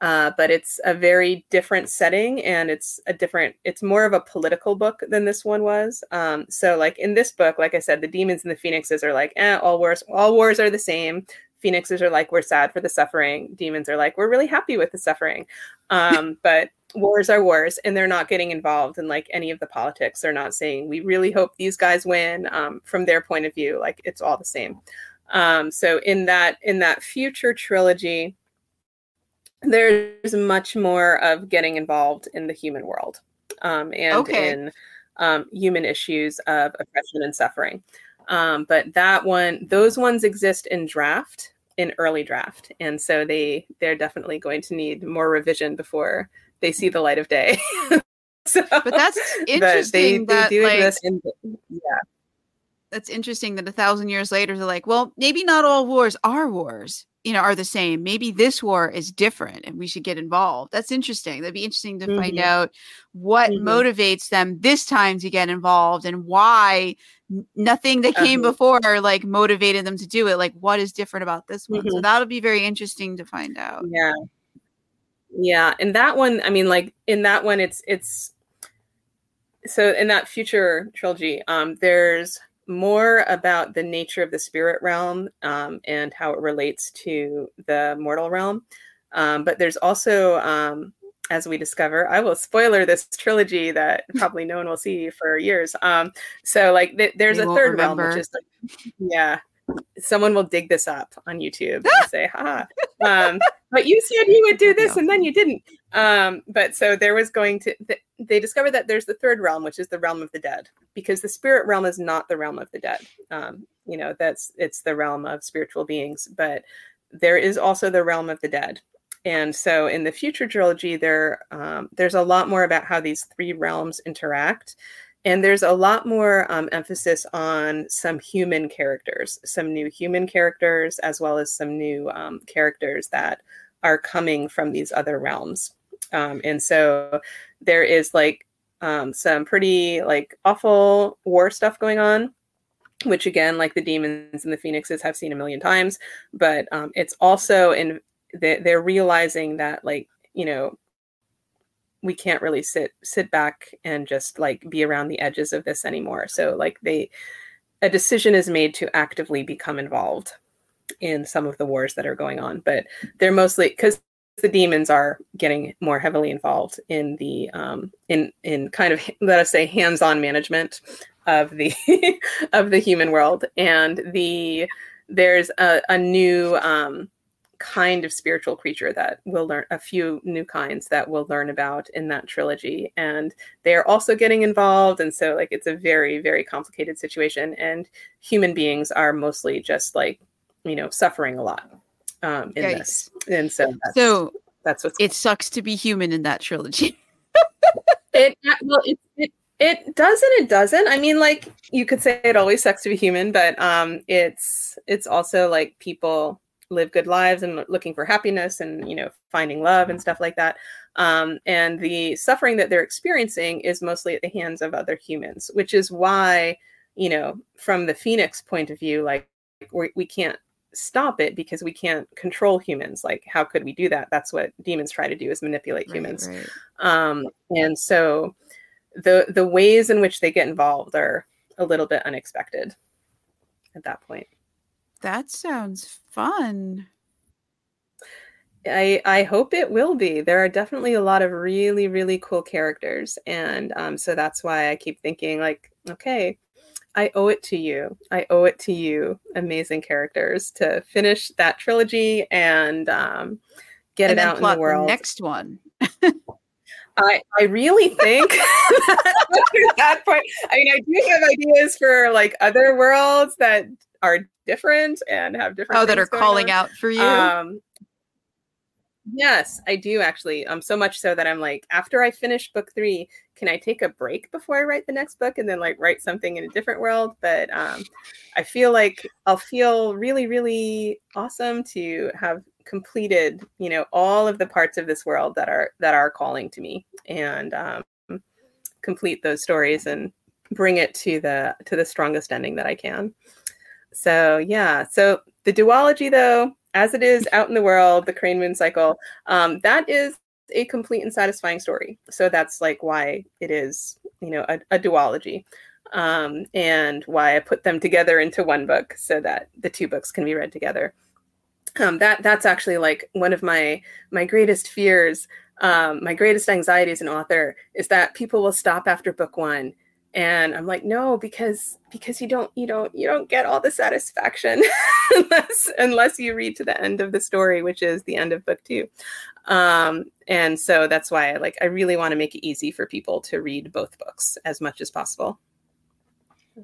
uh, but it's a very different setting, and it's a different. It's more of a political book than this one was. Um, so, like in this book, like I said, the demons and the phoenixes are like, eh, all wars, all wars are the same. Phoenixes are like, we're sad for the suffering. Demons are like, we're really happy with the suffering. Um, but wars are wars and they're not getting involved in like any of the politics they're not saying we really hope these guys win um, from their point of view like it's all the same um, so in that in that future trilogy there's much more of getting involved in the human world um, and Okay. in um, human issues of oppression and suffering. Um, but that one those ones exist in draft in early draft and so they they're definitely going to need more revision before they see the light of day. So, But that's interesting that, like- exist in yeah. That's interesting that a thousand years later they're like, well, maybe not all wars are wars, you know, are the same. Maybe this war is different and we should get involved. That's interesting. That'd be interesting to find Mhm. out what Mhm. motivates them this time to get involved and why nothing that came Uh-huh. before like motivated them to do it. Like what is different about this one? So Mhm. that'll be very interesting to find out. yeah yeah and that one i mean like in that one it's it's so in that future trilogy um there's more about the nature of the spirit realm um, and how it relates to the mortal realm. Um, but there's also um, as we discover i will spoiler this trilogy that probably no one will see for years. Um, so like th- there's They a third realm which is like yeah someone will dig this up on youtube and say ha um, but you said you would do this and then you didn't um, but so there was going to th- they discovered that there's the third realm, which is the realm of the dead, because the spirit realm is not the realm of the dead. Um, you know, that's it's the realm of spiritual beings, but there is also the realm of the dead. And so in the future trilogy, there um, there's a lot more about how these three realms interact. And there's a lot more um, emphasis on some human characters, some new human characters, as well as some new um, characters that are coming from these other realms. Um, and so there is like um, some pretty like awful war stuff going on which again like the demons and the phoenixes have seen a million times but um, it's also in they're realizing that like you know we can't really sit sit back and just like be around the edges of this anymore. So like they a decision is made to actively become involved in some of the wars that are going on but they're mostly because the demons are getting more heavily involved in the um, in in kind of let us say hands-on management of the of the human world. And the there's a, a new um, kind of spiritual creature that we'll learn a few new kinds that we'll learn about in that trilogy and they're also getting involved and so like it's a very very complicated situation and human beings are mostly just like you know suffering a lot um, in Yikes. this, and so that's, so that's what it sucks to be human in that trilogy. it well, it, it it does and it doesn't. I mean, like you could say it always sucks to be human, but um, it's it's also like people live good lives and looking for happiness and you know finding love and stuff like that. Um, and the suffering that they're experiencing is mostly at the hands of other humans, which is why you know from the Phoenix point of view, like we, we can't stop it because we can't control humans like how could we do that that's what demons try to do is manipulate right, humans right. Um, and so the the ways in which they get involved are a little bit unexpected at that point that sounds fun I, I hope it will be. There are definitely a lot of really, really cool characters. And um, so that's why I keep thinking, like, okay, I owe it to you. I owe it to you, amazing characters, to finish that trilogy and um, get and it out in the world. The next one. I, I really think at that point, I mean, I do have ideas for like other worlds that are different and have different. Oh, that are calling on. out for you. Um, Yes, I do actually. Um, so much so that I'm like, after I finish book three, can I take a break before I write the next book and then like write something in a different world? But um, I feel like I'll feel really, really awesome to have completed, you know, all of the parts of this world that are that are calling to me and um, complete those stories and bring it to the to the strongest ending that I can. So yeah, so the duology though as it is out in the world, the Crane Moon cycle, um, that is a complete and satisfying story. So that's like why it is, you know, a, a duology. Um, and why I put them together into one book so that the two books can be read together. Um, that that's actually like one of my my greatest fears, um, my greatest anxiety as an author is that people will stop after book one and i'm like no because because you don't you don't you don't get all the satisfaction unless unless you read to the end of the story which is the end of book two. Um and so that's why i like i really want to make it easy for people to read both books as much as possible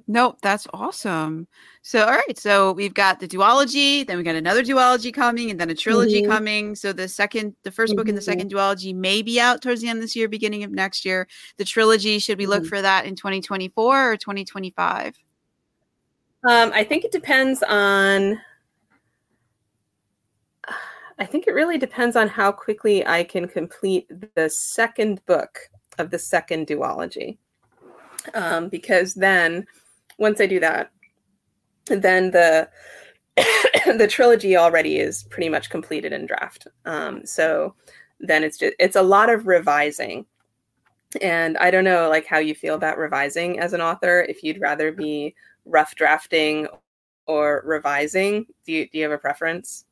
Nope, that's awesome. So, all right. So we've got the duology, then we got another duology coming, and then a trilogy mm-hmm. coming. So the second, the 1st mm-hmm. book in the second duology may be out towards the end of this year, beginning of next year. The trilogy, should we mm-hmm. look for that in 2024 or 2025? Um, I think it depends on. I think it really depends on how quickly I can complete the second book of the second duology um, because then once I do that, then the the trilogy already is pretty much completed in draft. Um, so then it's just it's a lot of revising. And I don't know like how you feel about revising as an author, if you'd rather be rough drafting or revising. Do you do you have a preference?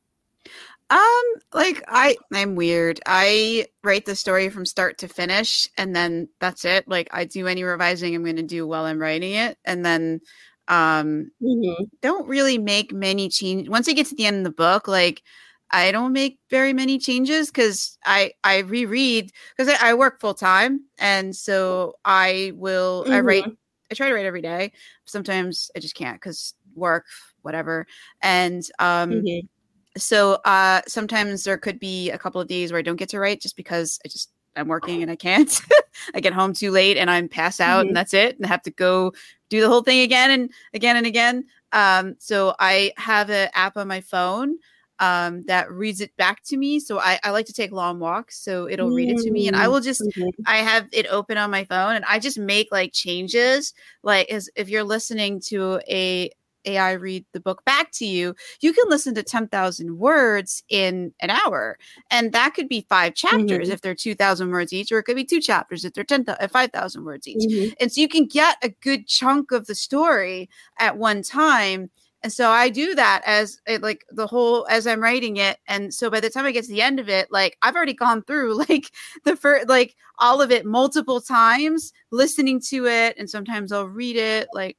Um, like I I'm weird. I write the story from start to finish and then that's it. Like I do any revising I'm going to do while I'm writing it and then um mm-hmm. don't really make many changes once I get to the end of the book like I don't make very many changes because I I reread because I, I, work full time and so I will mm-hmm. I write mm-hmm. I try to write every day. Sometimes I just can't because work whatever and um mm-hmm. So uh sometimes there could be a couple of days where I don't get to write just because I just I'm working and I can't. I get home too late and I'm pass out mm-hmm. and that's it. And I have to go do the whole thing again and again and again. Um, so I have an app on my phone um, that reads it back to me. So I, I like to take long walks, so it'll mm. read it to me, and I will just. I have it open on my phone, and I just make like changes. Like as if you're listening to a AI read the book back to you, you can listen to 10,000 words in an hour. And that could be five chapters mm-hmm. if they're 2,000 words each, or it could be two chapters if they're 10, 5,000 words each. Mm-hmm. And so you can get a good chunk of the story at one time and so I do that as it, like the whole as I'm writing it. And so by the time I get to the end of it, like I've already gone through like the first like all of it multiple times, listening to it, and sometimes I'll read it like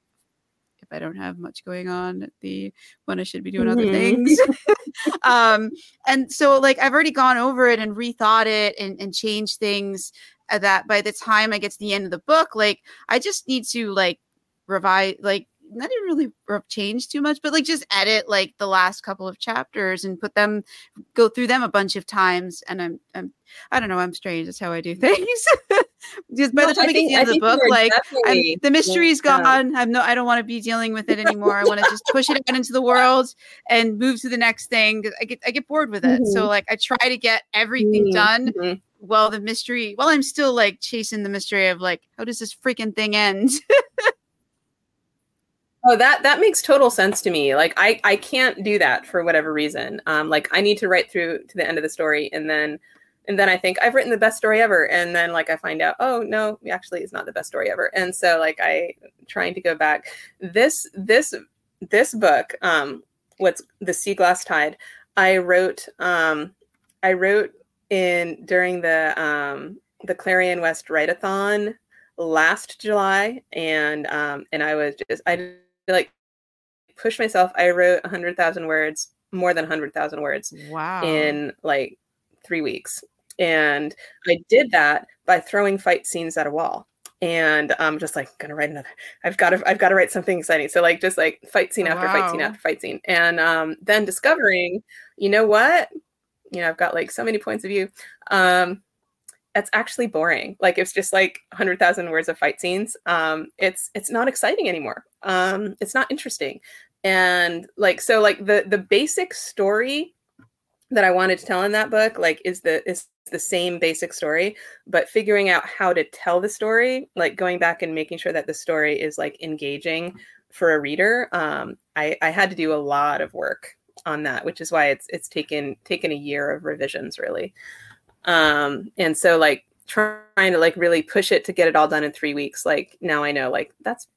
if I don't have much going on at the when I should be doing mm-hmm. other things. um, and so like I've already gone over it and rethought it and, and changed things uh, that by the time I get to the end of the book, like I just need to like revise like not even really change too much, but like just edit like the last couple of chapters and put them, go through them a bunch of times. And I'm, I'm I don't know, I'm strange. That's how I do things. Because by no, the time I, think, get to the end of the book, like the mystery's yeah. gone. I'm no, I don't want to be dealing with it anymore. I want to just push it out into the world and move to the next thing. I get, I get bored with it. Mm-hmm. So like, I try to get everything mm-hmm. done. Mm-hmm. While the mystery, while I'm still like chasing the mystery of like, how does this freaking thing end? Oh, that that makes total sense to me. Like I I can't do that for whatever reason. Um, like I need to write through to the end of the story, and then and then I think I've written the best story ever, and then like I find out, oh no, actually it's not the best story ever. And so like I trying to go back. This this this book, um, what's the Sea Glass Tide? I wrote um, I wrote in during the um the Clarion West Write-a-thon last July, and um, and I was just I like push myself. I wrote a hundred thousand words, more than a hundred thousand words. Wow. In like three weeks. And I did that by throwing fight scenes at a wall. And I'm just like gonna write another. I've got to. I've got to write something exciting. So like just like fight scene after wow. fight scene after fight scene, and um, then discovering, you know what, you know I've got like so many points of view. Um, that's actually boring. Like it's just like 100,000 words of fight scenes. Um, it's it's not exciting anymore. Um, it's not interesting. And like so like the the basic story that I wanted to tell in that book like is the is the same basic story, but figuring out how to tell the story, like going back and making sure that the story is like engaging for a reader. Um, I, I had to do a lot of work on that, which is why it's it's taken taken a year of revisions really. Um, and so like trying to like really push it to get it all done in three weeks, like now I know like that's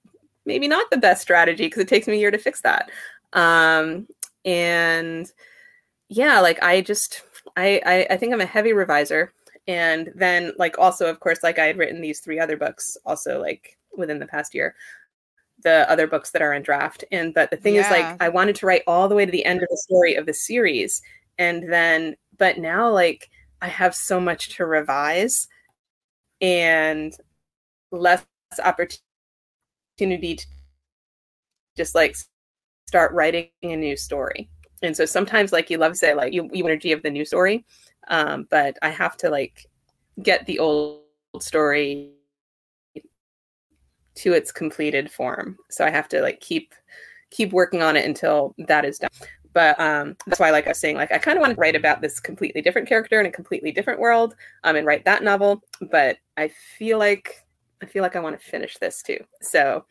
maybe not the best strategy because it takes me a year to fix that. Um, and yeah, like I just I, I I think I'm a heavy reviser. And then like also of course like I had written these three other books also like within the past year the other books that are in draft. And but the thing yeah. is like I wanted to write all the way to the end of the story of the series. And then but now like I have so much to revise and less opportunity to just like start writing a new story. And so sometimes like you love to say like you, you energy of the new story. Um, but I have to like get the old story to its completed form. So I have to like keep keep working on it until that is done but um, that's why like i was saying like i kind of want to write about this completely different character in a completely different world um, and write that novel but i feel like i feel like i want to finish this too. So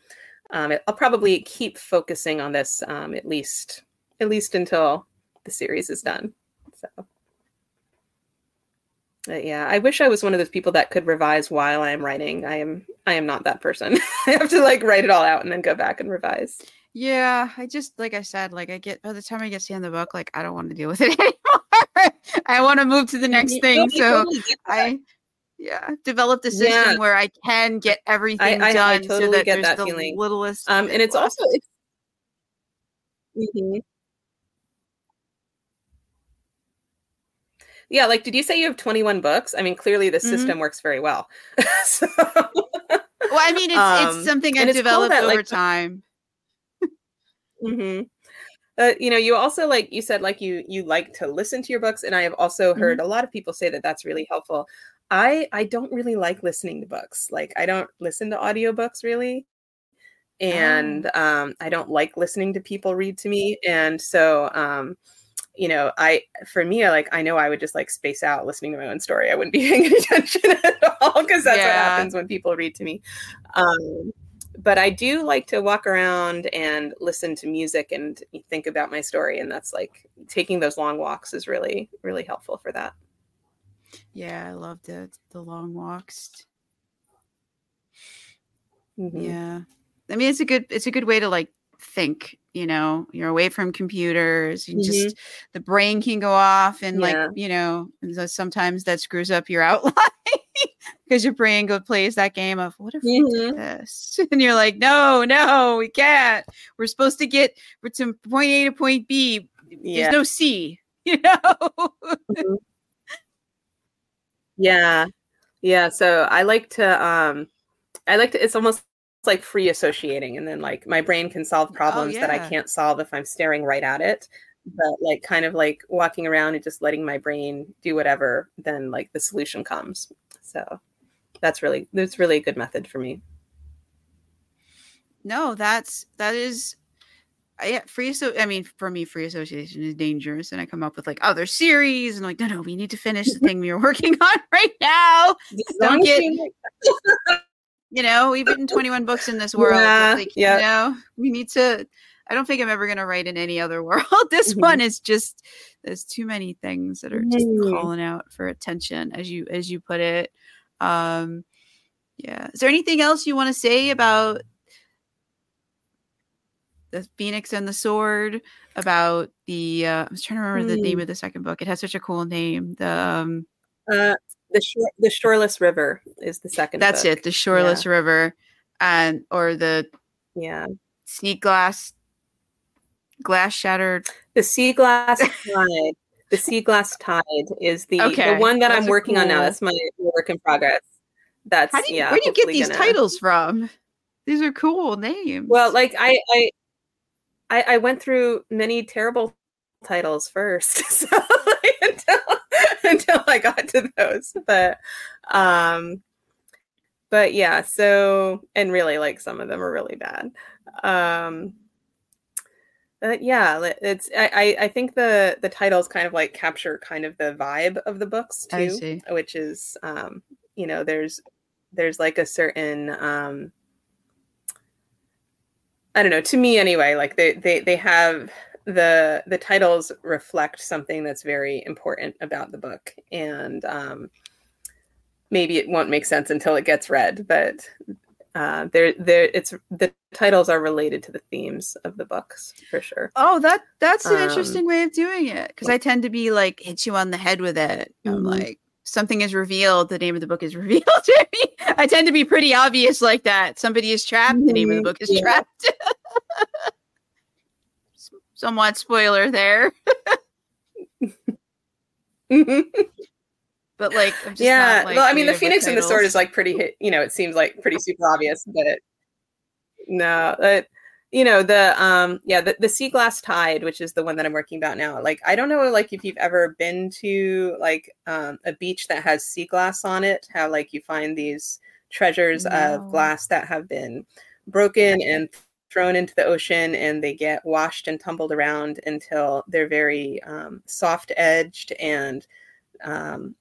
um, i'll probably keep focusing on this um, at least at least until the series is done so. But yeah i wish i was one of those people that could revise while i'm writing. I am i am not that person. I have to like write it all out and then go back and revise yeah, I just like I said, like I get by the time I get to the end of the book, like I don't want to deal with it anymore. I want to move to the next thing. So totally I yeah, developed a system yeah. where I can get everything I, I, done I totally so that get there's that the feeling. littlest. Um, and it's left. also it's, mm-hmm. yeah, like did you say you have 21 books? I mean, clearly the mm-hmm. system works very well. so, well, I mean, it's, um, it's something I've developed cool that, over like, time. Mm-hmm. Uh, you know, you also like you said like you you like to listen to your books, and I have also heard mm-hmm. a lot of people say that that's really helpful. I I don't really like listening to books. Like I don't listen to audiobooks really and oh. um, I don't like listening to people read to me. And so, um, you know, I for me, I like I know I would just like space out listening to my own story. I wouldn't be paying attention at all because that's yeah. what happens when people read to me. Um, but I do like to walk around and listen to music and think about my story, and that's like taking those long walks is really really helpful for that. Yeah, I love it. The long walks. Mm-hmm. Yeah. I mean it's a good it's a good way to like think, you know, you're away from computers, you mm-hmm. just the brain can go off and yeah. like, you know, sometimes that screws up your outline because your brain go plays that game of what if mm-hmm. we did this? And you're like, no, no, we can't. We're supposed to get from point A to point B. Yeah. There's no C, you know. mm-hmm. Yeah. Yeah. So I like to um I like to it's almost like free associating and then like my brain can solve oh, problems oh, yeah. that I can't solve if I'm staring right at it. But like kind of like walking around and just letting my brain do whatever, then like the solution comes. So that's really that's really a good method for me. No, that's that is yeah, free so I mean, for me, free association is dangerous, and I come up with like other series, and like, no, no, we need to finish the thing we are working on right now. Don't get, you know, we've written twenty one books in this world. Yeah, like, yeah. You know, we need to. I don't think I'm ever going to write in any other world. this mm-hmm. one is just there's too many things that are just mm-hmm. calling out for attention, as you as you put it. Um, yeah. Is there anything else you want to say about the Phoenix and the Sword, about the uh, I was trying to remember the name hmm. of the second book. It has such a cool name. The um, uh, the shore, the shoreless river is the second. That's book. it. The shoreless yeah. river, and or the yeah sea glass glass shattered. The sea glass. The sea glass tide is the okay. the one that I'm working cool. on now. That's my work in progress. That's do you, yeah. Where do you get these gonna... titles from? These are cool names. Well, like I, I I, I went through many terrible titles first so, until until I got to those. But um but yeah, so and really like some of them are really bad. Um but yeah, it's I I think the the titles kind of like capture kind of the vibe of the books too, which is um you know there's there's like a certain um I don't know. To me, anyway, like they they they have the the titles reflect something that's very important about the book, and um, maybe it won't make sense until it gets read, but uh, there there it's the titles are related to the themes of the books for sure. Oh, that that's an um, interesting way of doing it because I tend to be like hit you on the head with it. Mm-hmm. I'm like something is revealed, the name of the book is revealed to me. I tend to be pretty obvious like that. Somebody is trapped, the name of the book is yeah. trapped. Somewhat spoiler there. but like, yeah. Not, like, well, I mean, the Phoenix and the Sword is like pretty, you know, it seems like pretty super obvious, but no, it, you know the um yeah the, the sea glass tide which is the one that i'm working about now like i don't know like if you've ever been to like um, a beach that has sea glass on it how like you find these treasures no. of glass that have been broken and thrown into the ocean and they get washed and tumbled around until they're very um, soft edged and um,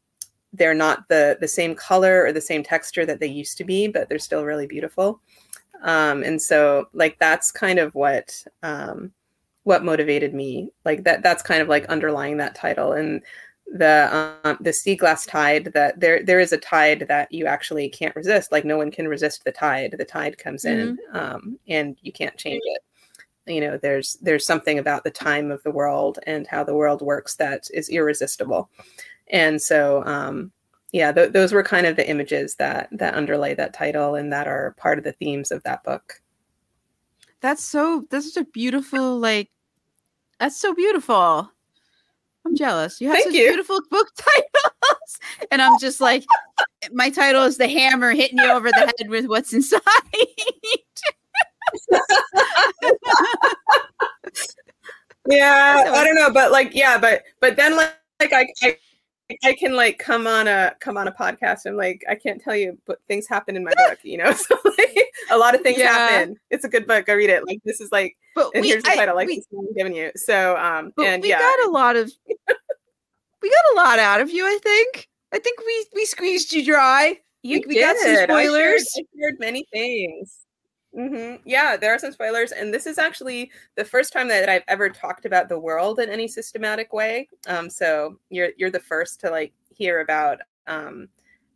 they're not the the same color or the same texture that they used to be but they're still really beautiful. Um, and so like that's kind of what um, what motivated me. Like that that's kind of like underlying that title. And the um, the sea glass tide that there there is a tide that you actually can't resist. Like no one can resist the tide. The tide comes mm-hmm. in um, and you can't change it. You know there's there's something about the time of the world and how the world works that is irresistible and so um, yeah, th- those were kind of the images that that underlay that title and that are part of the themes of that book. That's so that's such a beautiful like that's so beautiful. I'm jealous. You have Thank such you. beautiful book titles. and I'm just like, my title is The Hammer hitting you over the head with what's inside. yeah i don't know but like yeah but but then like, like I, I I can like come on a come on a podcast and like I can't tell you, but things happen in my book, you know. So like, a lot of things Yeah. happen. It's a good book. I read it. Like this is like, But and we, here's the I- title. Like we, this is what I'm giving you. So um, but and we yeah, got a lot of we got a lot out of you, I think. I think we we squeezed you dry. you we got some did. I shared- I shared many things. Hmm Yeah, there are some spoilers, and this is actually the first time that I've ever talked about the world in any systematic way. Um, so you're you're the first to like hear about um,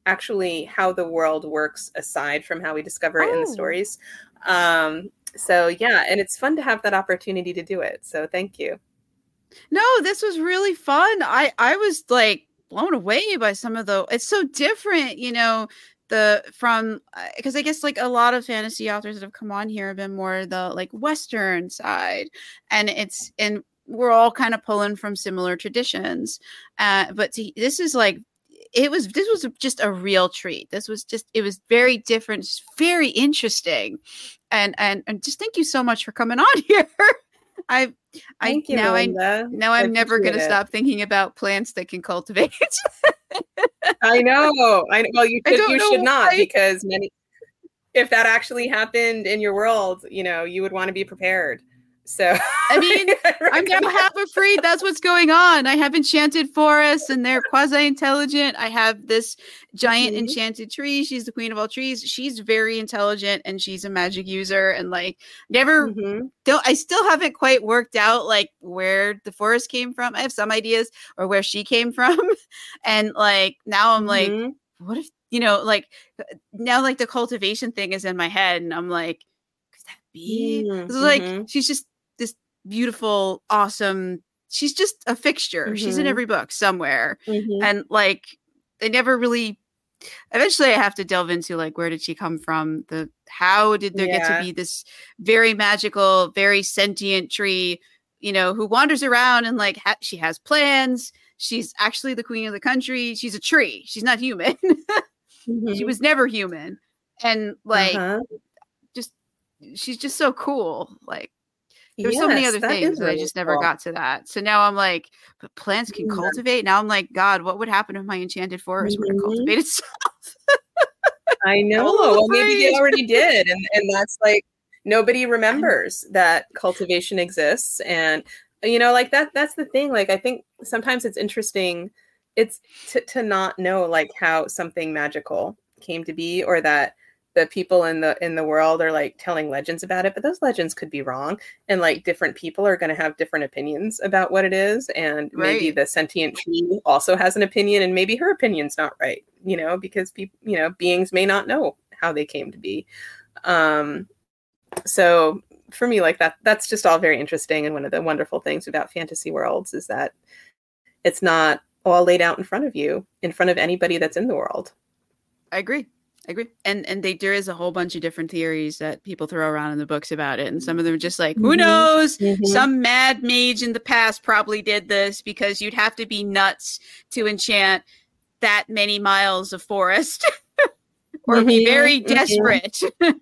actually how the world works aside from how we discover it in the Oh. stories. Um, so yeah, and it's fun to have that opportunity to do it. So thank you. No, this was really fun. I I was like blown away by some of the it's so different, you know, the from because I guess like a lot of fantasy authors that have come on here have been more the like western side and it's and we're all kind of pulling from similar traditions. Uh but to, this is like it was this was just a real treat. This was just it was very different, very interesting. And and and just thank you so much for coming on here. I I Thank you, now I Melinda. now I I'm never going to stop thinking about plants that can cultivate. I know. I know. Well, you should, you should not because many. If that actually happened in your world, you know, you would want to be prepared. So I mean, I'm now half afraid that's what's going on. I have enchanted forests and they're quasi intelligent. I have this giant Mhm. enchanted tree. She's the queen of all trees. She's very intelligent and she's a magic user and like never Mhm. don't I still haven't quite worked out like where the forest came from. I have some ideas or where she came from. and like now I'm like Mhm. what if you know like uh, now like the cultivation thing is in my head and i'm like could that be Mm, it's like she's just beautiful awesome she's just a fixture. She's in Mhm. every book somewhere. Mhm. and like they never really eventually i have to delve into like where did she come from? The how did there get to be this very magical very sentient tree you know who wanders around and like ha- she has plans. She's actually the queen of the country. She's a tree. She's not human. She Mhm. was never human. And like Uh-huh. just she's just so cool. Like there's so many other things that I really just never got to that. So now I'm like, but plants can Yeah. cultivate. Now I'm like, God, what would happen if my enchanted forest would have Mhm. cultivated itself? I know. Well, maybe they already did, and and that's like nobody remembers that cultivation exists, and you know, like that. That's the thing. Like, I think sometimes it's interesting. It's to to not know like how something magical came to be, or that the people in the in the world are like telling legends about it but those legends could be wrong and like different people are going to have different opinions about what it is and maybe the sentient tree also has an opinion and maybe her opinion's not right you know because people you know beings may not know how they came to be. Um so for me like that that's just all very interesting and one of the wonderful things about fantasy worlds is that it's not all laid out in front of you in front of anybody that's in the world. I agree. I agree. And and they there is a whole bunch of different theories that people throw around in the books about it. And some of them are just like, who Mhm. knows? Mhm. Some mad mage in the past probably did this because you'd have to be nuts to enchant that many miles of forest. or be Mhm, very mhm. desperate.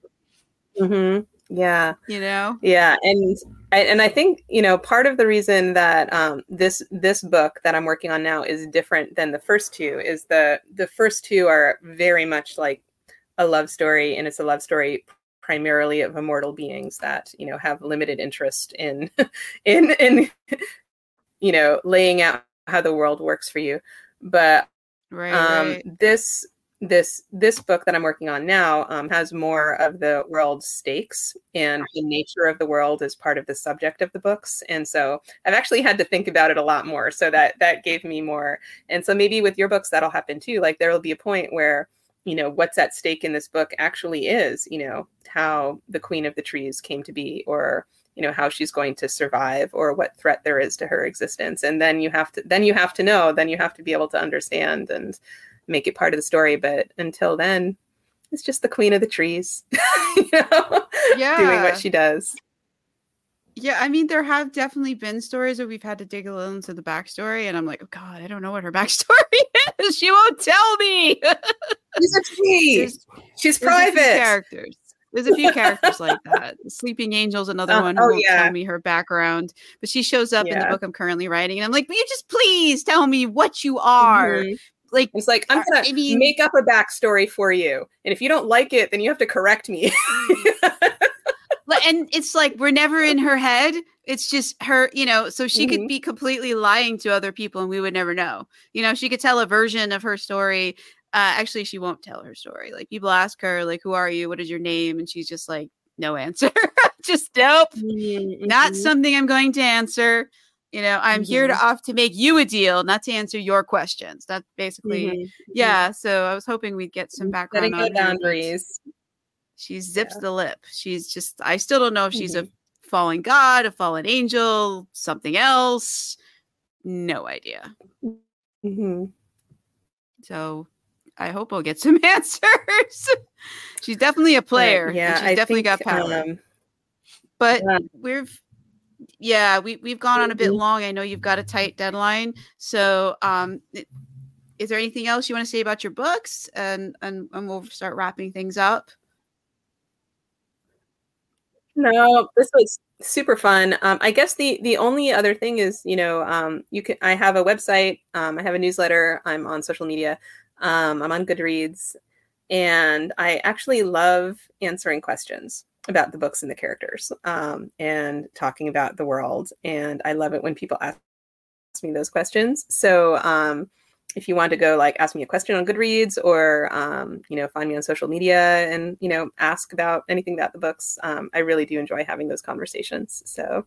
Mhm. yeah you know? Yeah, and I, and I think you know part of the reason that um, this this book that I'm working on now is different than the first two is the the first two are very much like a love story, and it's a love story primarily of immortal beings that you know have limited interest in in in you know laying out how the world works for you, but Right. um, right. this this this book that i'm working on now um, has more of the world stakes and the nature of the world is part of the subject of the books and so i've actually had to think about it a lot more so that that gave me more and so maybe with your books that'll happen too like there will be a point where you know what's at stake in this book actually is you know how the queen of the trees came to be or you know how she's going to survive or what threat there is to her existence. And then you have to then you have to know then you have to be able to understand and make it part of the story. But until then it's just the queen of the trees you know doing what she does Yeah, I mean, there have definitely been stories where we've had to dig a little into the backstory, and I'm like, oh God, I don't know what her backstory is. She won't tell me. She's a She's, She's private. characters. There's a few characters like that. Sleeping Angel's another uh, one who oh, won't yeah. tell me her background, but she shows up yeah. in the book I'm currently writing, and I'm like, will you just please tell me what you are? Mm-hmm. Like, it's like I'm gonna I mean, make up a backstory for you, and if you don't like it, then you have to correct me. and it's like we're never in her head. It's just her, you know, so she mm-hmm. could be completely lying to other people and we would never know. You know, she could tell a version of her story. Uh, actually, she won't tell her story. Like people ask her, like, who are you? What is your name? And she's just like, no answer. just nope. Mm-hmm. Not something I'm going to answer. You know, I'm mm-hmm. here to mm-hmm. off to make you a deal, not to answer your questions. That's basically, mm-hmm. Mm-hmm. yeah. So I was hoping we'd get some background Setting on boundaries. She zips yeah. the lip. She's just, I still don't know if she's mm-hmm. a fallen god, a fallen angel, something else. No idea. Mm-hmm. So I hope I'll get some answers. she's definitely a player. yeah, she's I definitely think, got power. Um, but yeah. we've yeah, we we've gone on a bit mm-hmm. long. I know you've got a tight deadline. So um is there anything else you want to say about your books and and, and we'll start wrapping things up? No, this was super fun. Um, I guess the the only other thing is, you know, um, you can. I have a website. Um, I have a newsletter. I'm on social media. Um, I'm on Goodreads, and I actually love answering questions about the books and the characters, um, and talking about the world. And I love it when people ask me those questions. So um, if you want to go like ask me a question on Goodreads or um, you know find me on social media and you know ask about anything about the books, um, I really do enjoy having those conversations. So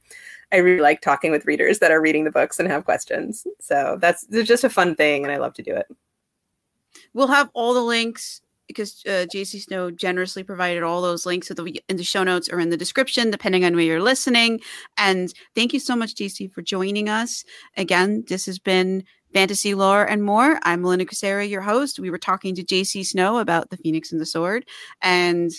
I really like talking with readers that are reading the books and have questions. So that's just a fun thing, and I love to do it. We'll have all the links because uh, JC Snow generously provided all those links in the, in the show notes or in the description, depending on where you're listening. And thank you so much, JC, for joining us. Again, this has been Fantasy Lore and More. I'm Melinda Kucsera, your host. We were talking to JC Snow about The Phoenix and the Sword. And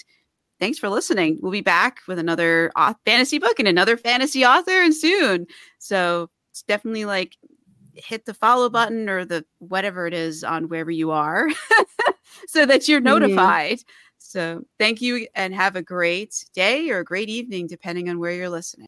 thanks for listening. We'll be back with another fantasy book and another fantasy author and soon. So it's definitely like hit the follow button or the whatever it is on wherever you are so that you're mm-hmm. notified. Mm-hmm. So thank you and have a great day or a great evening, depending on where you're listening.